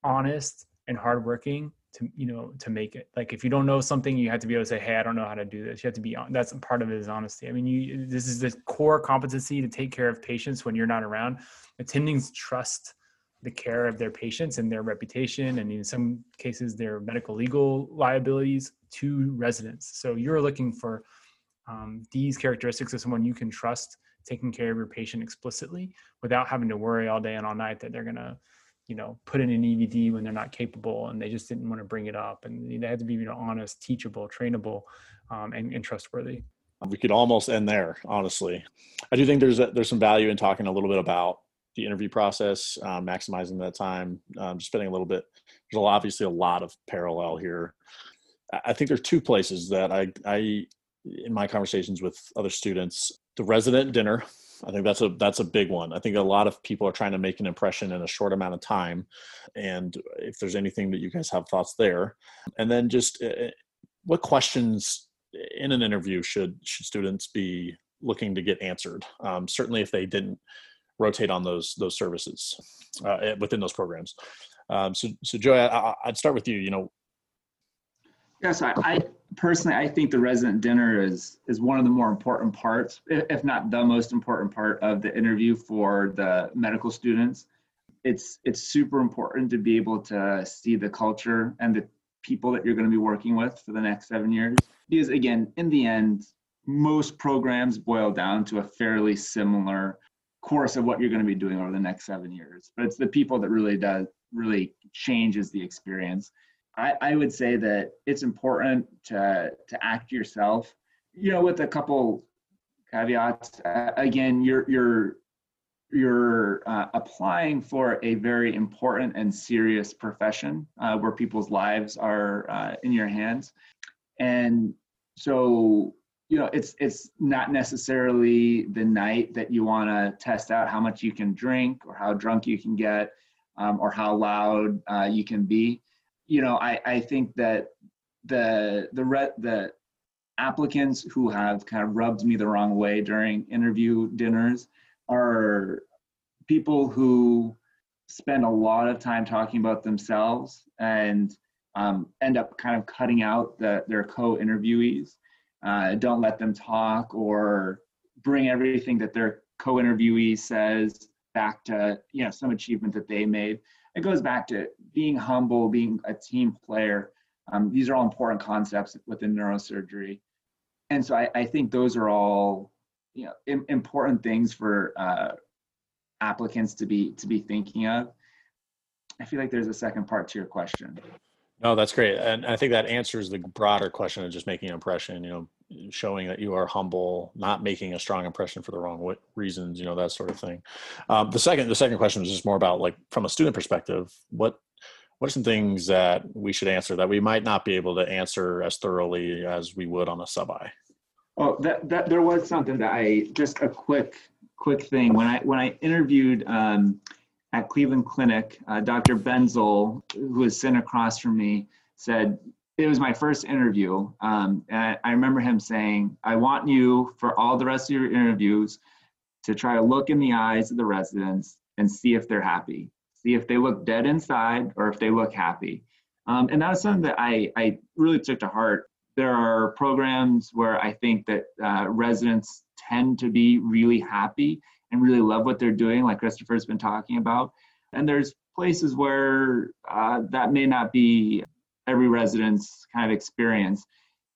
S2: honest, and hardworking to you know to make it. Like if you don't know something you have to be able to say hey i don't know how to do this. You have to be on that's part of it is honesty. I mean you this is the core competency to take care of patients when you're not around. Attendings trust the care of their patients and their reputation and in some cases their medical legal liabilities to residents. So you're looking for um, these characteristics of someone you can trust taking care of your patient explicitly without having to worry all day and all night that they're going to you know put in an EVD when they're not capable and they just didn't want to bring it up. And they had to be you know honest teachable trainable um, and, and trustworthy.
S1: We could almost end there honestly. I do think there's a, there's some value in talking a little bit about the interview process um, maximizing that time um, spending a little bit. There's obviously a lot of parallel here. I think there's two places that i i in my conversations with other students the resident dinner I think that's a that's a big one. I think a lot of people are trying to make an impression in a short amount of time, and if there's anything that you guys have thoughts there, and then just uh, what questions in an interview should should students be looking to get answered? Um, certainly, if they didn't rotate on those those services uh, within those programs. Um, so, so Joey, I, would start with you. You know,
S5: Yes, I, I, personally I think the resident dinner is is one of the more important parts, if not the most important part of the interview for the medical students. It's it's super important to be able to see the culture and the people that you're going to be working with for the next seven years. Because again, in the end, most programs boil down to a fairly similar course of what you're going to be doing over the next seven years. But it's the people that really does really changes the experience. I, I would say that it's important to to act yourself. You know, with a couple caveats. Uh, again, you're you're you're uh, applying for a very important and serious profession uh, where people's lives are uh, in your hands, and so you know it's it's not necessarily the night that you want to test out how much you can drink or how drunk you can get um, or how loud uh, you can be you know, I, I think that the the re- the applicants who have kind of rubbed me the wrong way during interview dinners are people who spend a lot of time talking about themselves and um, end up kind of cutting out the, their co-interviewees. Uh, don't let them talk or bring everything that their co-interviewee says back to you know some achievement that they made it goes back to being humble, being a team player. Um, these are all important concepts within neurosurgery. And so I, I think those are all you know Im- important things for uh, applicants to be to be thinking of. I feel like there's a second part to your question.
S1: No, that's great, and I think that answers the broader question of just making an impression. You know, showing that you are humble, not making a strong impression for the wrong reasons, you know, that sort of thing. Um, the second, the second question is just more about like from a student perspective, what what are some things that we should answer that we might not be able to answer as thoroughly as we would on a sub I?
S5: Well, that, that there was something that I just a quick quick thing when I when I interviewed um, at Cleveland Clinic, uh, Dr. Benzel, who was sitting across from me, said, it was my first interview. Um, and I, I, remember him saying, I want you for all the rest of your interviews to try to look in the eyes of the residents and see if they're happy, see if they look dead inside or if they look happy. Um, and that was something that I, I really took to heart. There are programs where I think that uh, residents tend to be really happy and really love what they're doing, like Christopher's been talking about. And there's places where uh, that may not be every resident's kind of experience.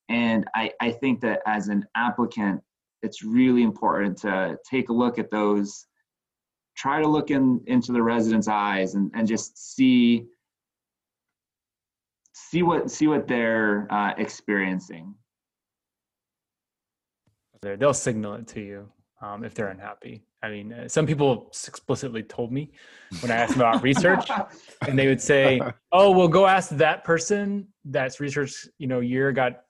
S5: And I, I think that as an applicant, it's really important to take a look at those try to look in into the residents' eyes and, and just see see what see what they're uh, experiencing.
S2: They'll signal it to you um, if they're unhappy. I mean, uh, some people explicitly told me when I asked about research, and they would say, "Oh, well, go ask that person that's research, you know, year got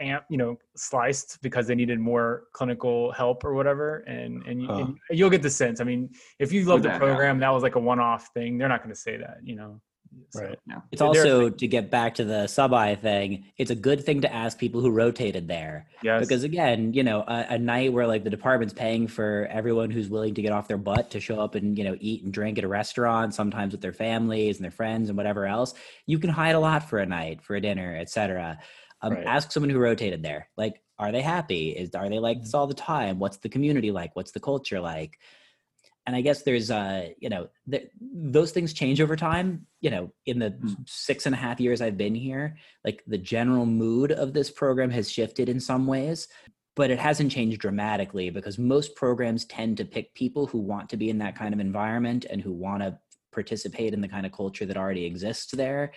S2: amp, you know, sliced because they needed more clinical help or whatever." And and, and you'll get the sense. I mean, if you love the program, that was like a one-off thing. They're not going to say that, you know.
S1: So, right.
S3: No. It's also to get back to the sub I thing. It's a good thing to ask people who rotated there.
S2: Yes.
S3: Because again, you know, a, a, night where like the department's paying for everyone who's willing to get off their butt to show up and you know eat and drink at a restaurant, sometimes with their families and their friends and whatever else. You can hide a lot for a night, for a dinner, etc. Um, right. Ask someone who rotated there. Like, are they happy? Is are they like this all the time? What's the community like? What's the culture like? And i guess there's uh you know th- those things change over time you know in the mm. six and a half years i've been here like the general mood of this program has shifted in some ways but it hasn't changed dramatically because most programs tend to pick people who want to be in that kind of environment and who want to participate in the kind of culture that already exists there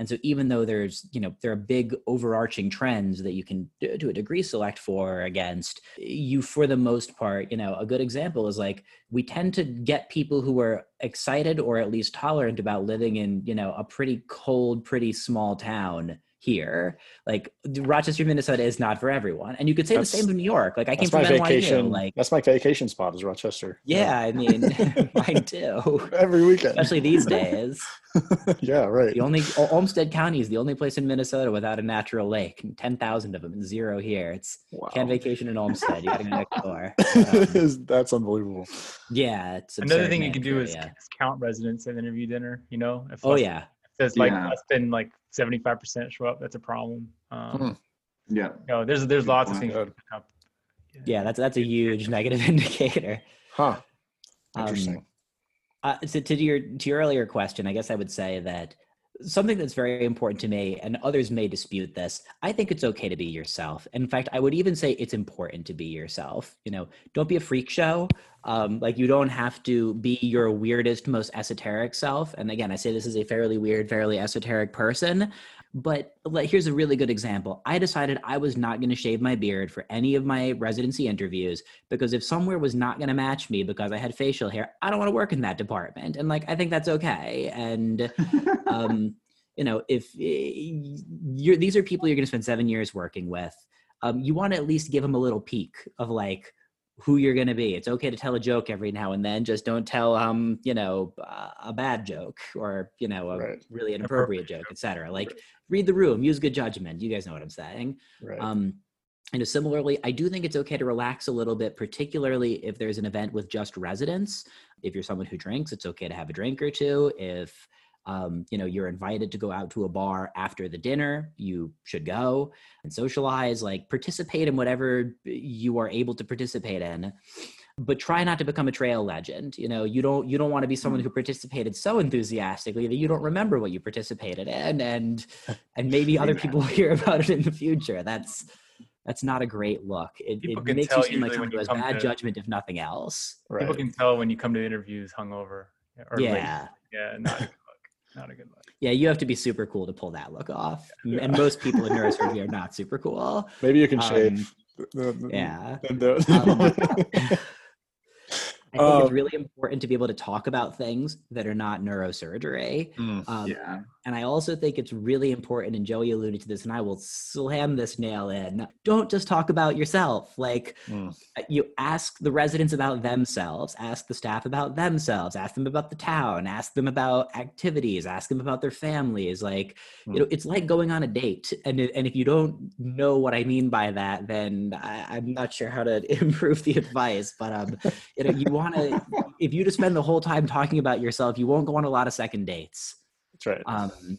S3: and so even though there's, you know, there are big overarching trends that you can to a degree select for or against, you for the most part, you know, a good example is like we tend to get people who are excited or at least tolerant about living in, you know, a pretty cold, pretty small town here. Like Rochester, Minnesota is not for everyone. And you could say that's, the same in New York. Like I came from
S1: vacation,
S3: NYU. Like
S1: that's my vacation spot is Rochester.
S3: Yeah, I mean mine too.
S1: Every weekend.
S3: Especially these days.
S1: yeah, right.
S3: The only Olmsted County is the only place in Minnesota without a natural lake. Ten thousand of them and zero here. It's wow. can't vacation in Olmsted. You gotta go next door.
S1: Um, that's unbelievable.
S3: Yeah, it's
S2: another thing you can do is, is, count residents at interview dinner. You know,
S3: if oh yeah,
S2: there's like yeah. less than like 75% show up, that's a problem. Um,
S5: hmm. Yeah.
S2: You know, there's there's lots of things.
S3: Yeah. yeah, that's that's a huge negative indicator.
S1: Huh. Interesting. Um,
S3: uh, so to your to your earlier question, I guess I would say that something that's very important to me, and others may dispute this. I think it's okay to be yourself. In fact, I would even say it's important to be yourself. You know, don't be a freak show. Um, like you don't have to be your weirdest, most esoteric self. And again, I say this is a fairly weird, fairly esoteric person. But here's a really good example. I decided I was not going to shave my beard for any of my residency interviews because if somewhere was not going to match me because I had facial hair, I don't want to work in that department. And like, I think that's okay. And, um, you know, if eh, you're, these are people you're going to spend seven years working with, um, you want to at least give them a little peek of like, who you're going to be. It's okay to tell a joke every now and then. Just don't tell, um, you know, uh, a bad joke or you know a right. really inappropriate joke, etc. Like read the room, use good judgment. You guys know what I'm saying.
S1: Right.
S3: Um, and similarly, I do think it's okay to relax a little bit, particularly if there's an event with just residents. If you're someone who drinks, it's okay to have a drink or two. If um, you know you're invited to go out to a bar after the dinner you should go and socialize like participate in whatever you are able to participate in but try not to become a trail legend you know you don't you don't want to be someone mm. who participated so enthusiastically that you don't remember what you participated in and and maybe other people will hear about it in the future that's that's not a great look. It, it makes you seem like someone who has bad to, judgment, if nothing else.
S2: Right. People can tell when you come to interviews hungover.
S3: Or yeah.
S2: Late. Yeah. Not, not a good look.
S3: Yeah, you have to be super cool to pull that look off. Yeah. And most people in neurosurgery are not super cool.
S1: Maybe you can um, shave.
S3: yeah. um, I think it's um, really important to be able to talk about things that are not neurosurgery.
S1: Mm, um,
S3: yeah. And I also think it's really important, and Joey alluded to this, and I will slam this nail in. Don't just talk about yourself. Like, mm. Uh, you ask the residents about themselves, ask the staff about themselves, ask them about the town, ask them about activities, ask them about their families. Like, mm. you know, it's like going on a date. And, and if you don't know what I mean by that, then I, am not sure how to improve the advice. But, um, you know, you want to, if you just spend the whole time talking about yourself, you won't go on a lot of second dates.
S1: That's right.
S3: Um,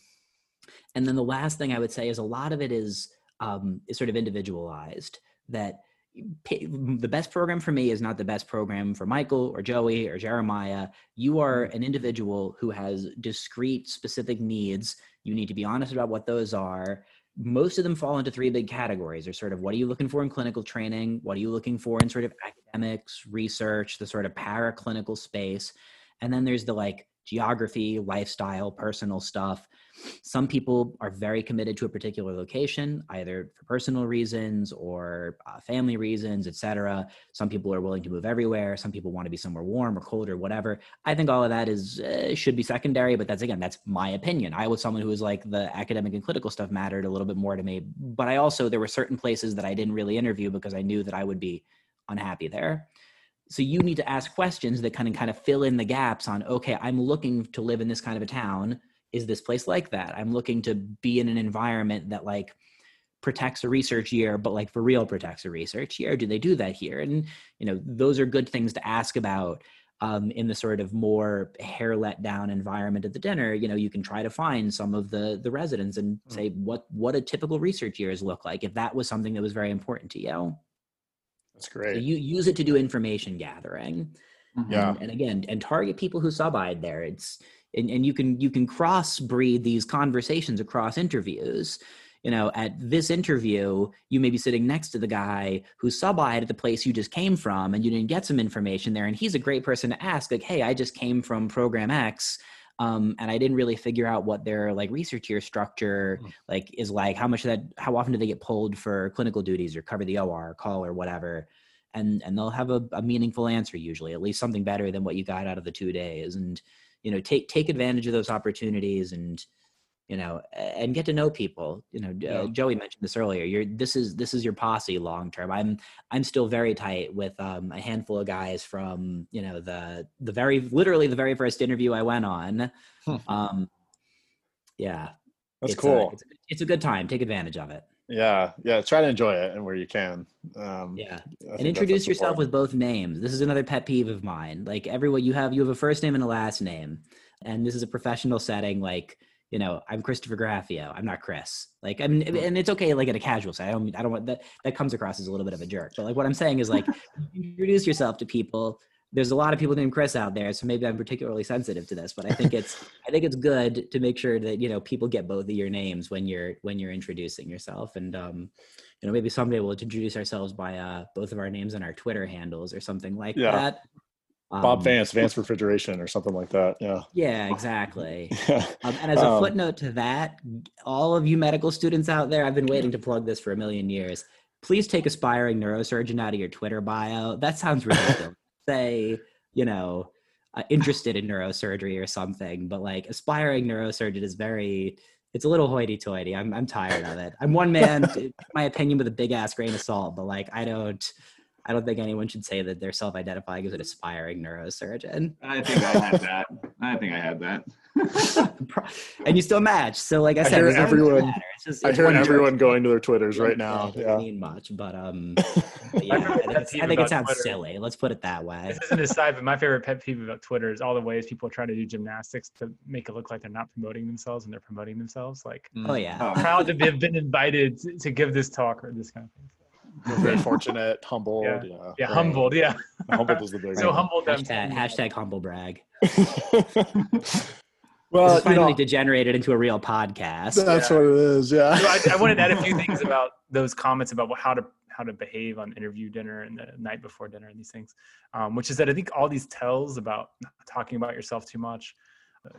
S3: and then the last thing I would say is a lot of it is um, is sort of individualized. That the best program for me is not the best program for Michael or Joey or Jeremiah. You are mm-hmm. an individual who has discrete, specific needs. You need to be honest about what those are. Most of them fall into three big categories. Or sort of what are you looking for in clinical training? What are you looking for in sort of academics, research, the sort of paraclinical space. And then there's the like geography, lifestyle, personal stuff. Some people are very committed to a particular location, either for personal reasons or uh, family reasons, etc. Some people are willing to move everywhere. Some people want to be somewhere warm or cold or whatever. I think all of that is uh, should be secondary, but that's again that's my opinion. I was someone who was like the academic and clinical stuff mattered a little bit more to me, but I also there were certain places that I didn't really interview because I knew that I would be unhappy there so you need to ask questions that kind of kind of fill in the gaps on okay i'm looking to live in this kind of a town. Is this place like that? I'm looking to be in an environment that like protects a research year but like for real protects a research year. Do they do that here? And you know those are good things to ask about um, in the sort of more hair let down environment at the dinner. You know you can try to find some of the the residents and mm. say what what a typical research years look like if that was something that was very important to you
S1: that's great.
S3: So you use it to do information gathering.
S1: Mm-hmm. Yeah.
S3: And, and, again, and target people who sub-eyed there. It's and, and you can you can cross-breed these conversations across interviews. You know, at this interview, you may be sitting next to the guy who sub-eyed at the place you just came from, and you didn't get some information there. And he's a great person to ask, like, hey, I just came from program X um, and I didn't really figure out what their like research year structure mm. like is like. How much of that? How often do they get pulled for clinical duties or cover the OR call or whatever? And and they'll have a, a meaningful answer usually, at least something better than what you got out of the two days. And you know, take take advantage of those opportunities and you know and get to know people you know uh, yeah. uh, joey mentioned this earlier you're this is this is your posse long term. I'm i'm still very tight with um, a handful of guys from you know the the very literally the very first interview i went on. Um yeah
S1: that's
S3: it's
S1: cool.
S3: a, it's, a, it's, a, good time take advantage of it.
S1: Yeah yeah try to enjoy it and where you can.
S3: Um yeah and introduce yourself with both names this is another pet peeve of mine like everyone you have you have a first name and a last name and this is a professional setting like you know, I'm Christopher Graffeo. I'm not Chris. Like, I'm, and it's okay, like at a casual side. I don't, I don't want that. That comes across as a little bit of a jerk. But like, what I'm saying is like, introduce yourself to people. There's a lot of people named Chris out there, so maybe I'm particularly sensitive to this. But I think it's, I think it's good to make sure that you know people get both of your names when you're when you're introducing yourself. And um, you know, maybe someday we'll introduce ourselves by uh, both of our names and our Twitter handles or something like yeah. that.
S1: Um, Bob Vance, Vance Refrigeration, or something like that. Yeah.
S3: Yeah, exactly. Um, and as a um, footnote to that, all of you medical students out there, I've been waiting to plug this for a million years. Please take aspiring neurosurgeon out of your Twitter bio. That sounds ridiculous. Say, you know, uh, interested in neurosurgery or something, but like aspiring neurosurgeon is very. It's a little hoity-toity. I'm I'm tired of it. I'm one man, my opinion, with a big ass grain of salt, but like I don't. I don't think anyone should say that they're self-identifying as an aspiring neurosurgeon.
S5: I think I had that. I think I had that.
S3: and you still match. So, like I,
S1: I
S3: said,
S1: hear everyone. It's just, it's I hear everyone going to their Twitters right now.
S3: Yeah, mean much, but um, but yeah, I think, I think it sounds Twitter. silly. Let's put it that way.
S2: This isn't a side, but my favorite pet peeve about Twitter is all the ways people try to do gymnastics to make it look like they're not promoting themselves and they're promoting themselves. Like,
S3: oh yeah,
S2: oh. proud to have been invited to, to give this talk or this kind of thing
S1: very fortunate, humbled.
S2: Yeah, yeah, yeah humbled. Yeah,
S1: humbled is the big.
S2: So
S1: one.
S2: humbled.
S3: Hashtag, hashtag humble brag.
S1: well,
S3: this finally you know, degenerated into a real podcast.
S1: That's yeah. what it is. Yeah.
S2: So I, I wanted to add a few things about those comments about how to how to behave on interview dinner and the night before dinner and these things, um, which is that I think all these tells about talking about yourself too much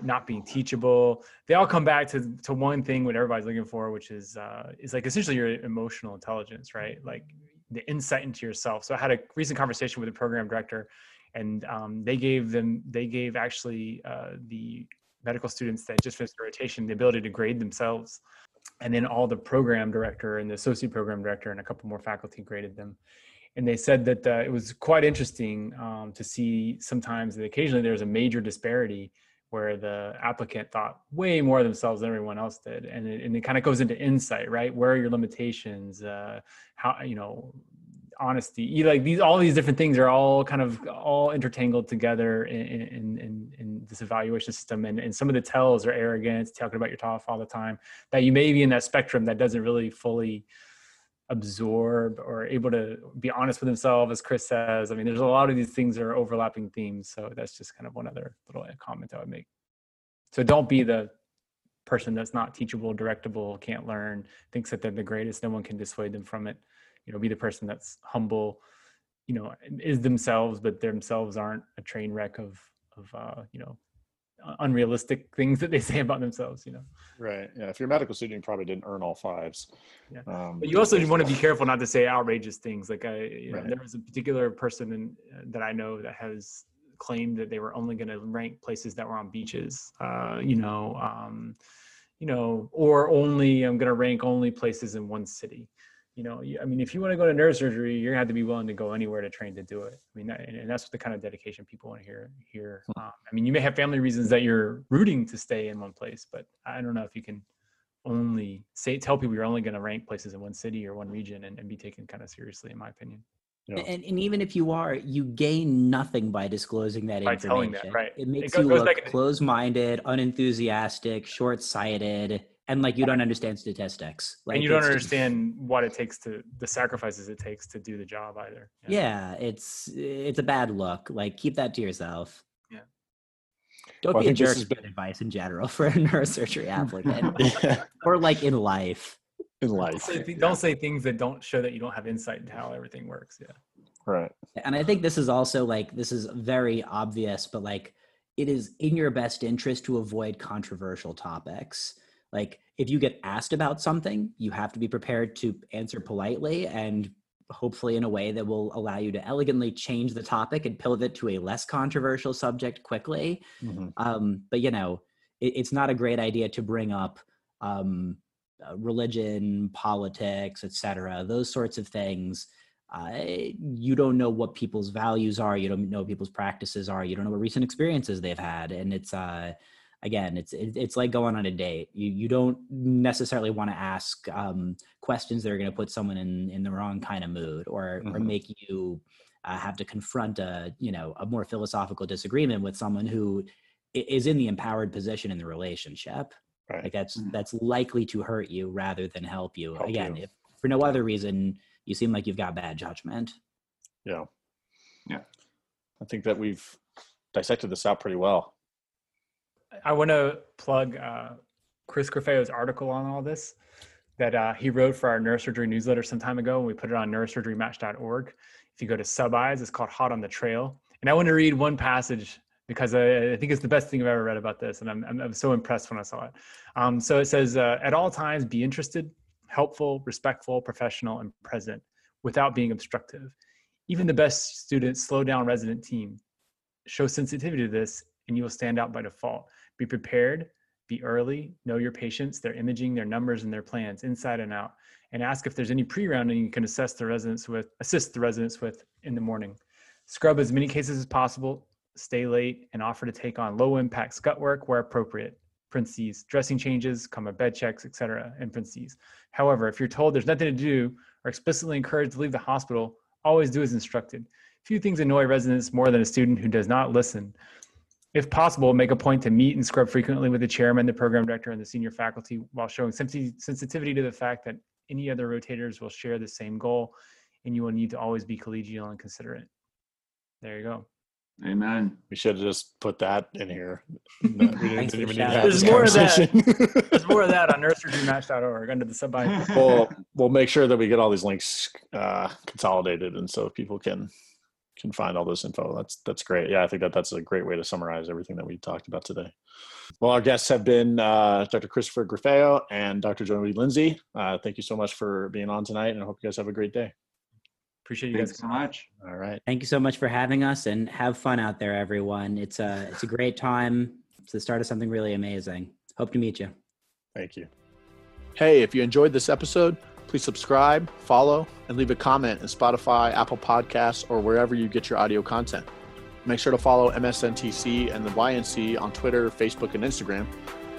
S2: not being teachable. They all come back to to one thing what everybody's looking for which is uh is like essentially your emotional intelligence right? Like the insight into yourself. So i had a recent conversation with a program director and um, they gave them they gave actually uh, the medical students that just finished rotation the ability to grade themselves. And then all the program director and the associate program director and a couple more faculty graded them. And they said that uh, it was quite interesting um, to see sometimes that occasionally there's a major disparity where the applicant thought way more of themselves than everyone else did. And it, and it kind of goes into insight right? Where are your limitations? Uh, how you know honesty you like these all these different things are all kind of all intertangled together in in, in, in this evaluation system. And, and some of the tells are arrogance talking about your TOEFL all the time that you may be in that spectrum that doesn't really fully absorb or able to be honest with themselves as chris says. I mean there's a lot of these things that are overlapping themes so that's just kind of one other little comment i would make. So don't be the person that's not teachable directable can't learn thinks that they're the greatest no one can dissuade them from it. You know be the person that's humble you know is themselves but themselves aren't a train wreck of of uh, you know unrealistic things that they say about themselves you know?
S1: Right yeah if you're a medical student you probably didn't earn all fives.
S2: Yeah um, but you also want to be careful not to say outrageous things like i you know,
S1: Right.
S2: there was a particular person in, that i know that has claimed that they were only going to rank places that were on beaches uh, you know um, you know or only i'm going to rank only places in one city you know i mean if you want to go to neurosurgery you're going to have to be willing to go anywhere to train to do it i mean and, and that's the kind of dedication people want to hear here um, i mean you may have family reasons that you're rooting to stay in one place but i don't know if you can only say tell people you're only going to rank places in one city or one region and, and be taken kind of seriously in my opinion
S1: Yeah.
S3: And, and even if you are, you gain nothing by disclosing that
S2: By
S3: information.
S2: telling that, right.
S3: It makes
S2: goes-
S3: you
S2: goes
S3: look
S2: back into-
S3: closed-minded, unenthusiastic, short-sighted, and like you don't understand statistics. Like
S2: and you don't
S3: it's-
S2: understand what it takes to the sacrifices it takes to do the job either
S3: Yeah, it's it's a bad look. Like keep that to yourself.
S2: Yeah.
S3: Don't
S1: Well,
S3: be a jerk
S1: has
S3: with advice in general for a neurosurgery applicant,
S1: yeah,
S3: or like in life.
S1: in
S2: don't
S1: life
S2: say, thi- don't say things that don't show that you don't have insight into how everything works yeah
S1: right
S3: And I think this is also like this is very obvious, but like it is in your best interest to avoid controversial topics. Like if you get asked about something, you have to be prepared to answer politely and hopefully in a way that will allow you to elegantly change the topic and pivot to a less controversial subject quickly.
S1: Mhm.
S3: Um, but you know, it, it's not a great idea to bring up um, uh, religion, politics, etc. Those sorts of things. Uh, you don't know what people's values are. You don't know what people's practices are. You don't know what recent experiences they've had, and it's uh, again, it's it's like going on a date. You you don't necessarily want to ask um, questions that are going to put someone in in the wrong kind of mood or or
S1: Mhm.
S3: make you uh, have to confront a you know a more philosophical disagreement with someone who is in the empowered position in the relationship
S1: right
S3: like that's
S5: Mhm.
S3: that's likely to hurt you rather than help you
S1: Help
S3: again
S1: you.
S3: if for no other reason you seem like you've got bad judgment
S1: yeah
S5: Yeah.
S1: i think that we've dissected this out pretty well
S2: I want to plug uh, Chris Graffeo's article on all this that uh, he wrote for our neurosurgery newsletter some time ago. and We put it on neurosurgerymatch.org. If you go to sub-Is, it's called Hot on the Trail. And I want to read one passage because I, I think it's the best thing I've ever read about this. And I'm, I'm, I'm so impressed when I saw it. Um, so it says, uh, at all times, be interested, helpful, respectful, professional, and present without being obstructive. Even the best students slow down resident team. Show sensitivity to this, and you will stand out by default. Be prepared, be early, know your patients, their imaging, their numbers, and their plans inside and out, and ask if there's any pre-rounding you can assess the residents with, assist the residents with in the morning. Scrub as many cases as possible, stay late, and offer to take on low-impact scut work where appropriate. Parentheses, dressing changes, comma bed checks, etc. In parentheses. However, if you're told there's nothing to do or explicitly encouraged to leave the hospital, always do as instructed. Few things annoy residents more than a student who does not listen. If possible, make a point to meet and scrub frequently with the chairman, the program director, and the senior faculty while showing sensitivity to the fact that any other rotators will share the same goal and you will need to always be collegial and considerate. There you go.
S5: Amen.
S1: we should have just put that in here No,
S3: Thanks
S1: didn't
S3: for
S1: even need to
S3: shouting
S1: have
S3: out
S1: this
S2: There's more of that. There's more of that on neurosurgerymatch.org under the sub
S1: we'll we'll make sure that we get all these links uh, consolidated, and so people can can find all this info. That's that's great. Yeah, I think that that's a great way to summarize everything that we talked about today. Well, our guests have been uh, Dr. Christopher Graffeo and Dr. Joey Linzey. Uh, thank you so much for being on tonight, and I hope you guys have a great day.
S2: Appreciate you
S5: Thanks
S2: guys.
S5: so much.
S1: All right.
S3: thank you so much for having us and have fun out there everyone it's a it's a great time it's the start of something really amazing hope to meet you
S1: Thank you.
S6: Hey, if you enjoyed this episode, please subscribe, follow, and leave a comment in Spotify, Apple Podcasts, or wherever you get your audio content. Make sure to follow MSNTC and the YNC on Twitter, Facebook, and Instagram,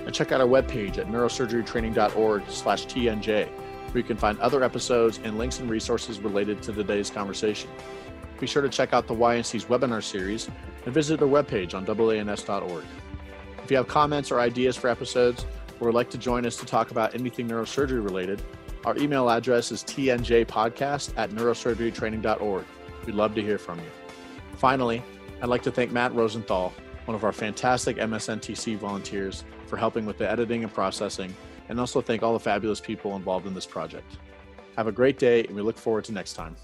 S6: and check out our webpage at neurosurgerytraining.org slash TNJ, where you can find other episodes and links and resources related to today's conversation. Be sure to check out the YNC's webinar series and visit their webpage on AANS.org. If you have comments or ideas for episodes, or would like to join us to talk about anything neurosurgery related, our email address is tnjpodcast at neurosurgerytraining.org. We'd love to hear from you. Finally, I'd like to thank Matt Rosenthal, one of our fantastic MSNTC volunteers, for helping with the editing and processing, and also thank all the fabulous people involved in this project. Have a great day, and we look forward to next time.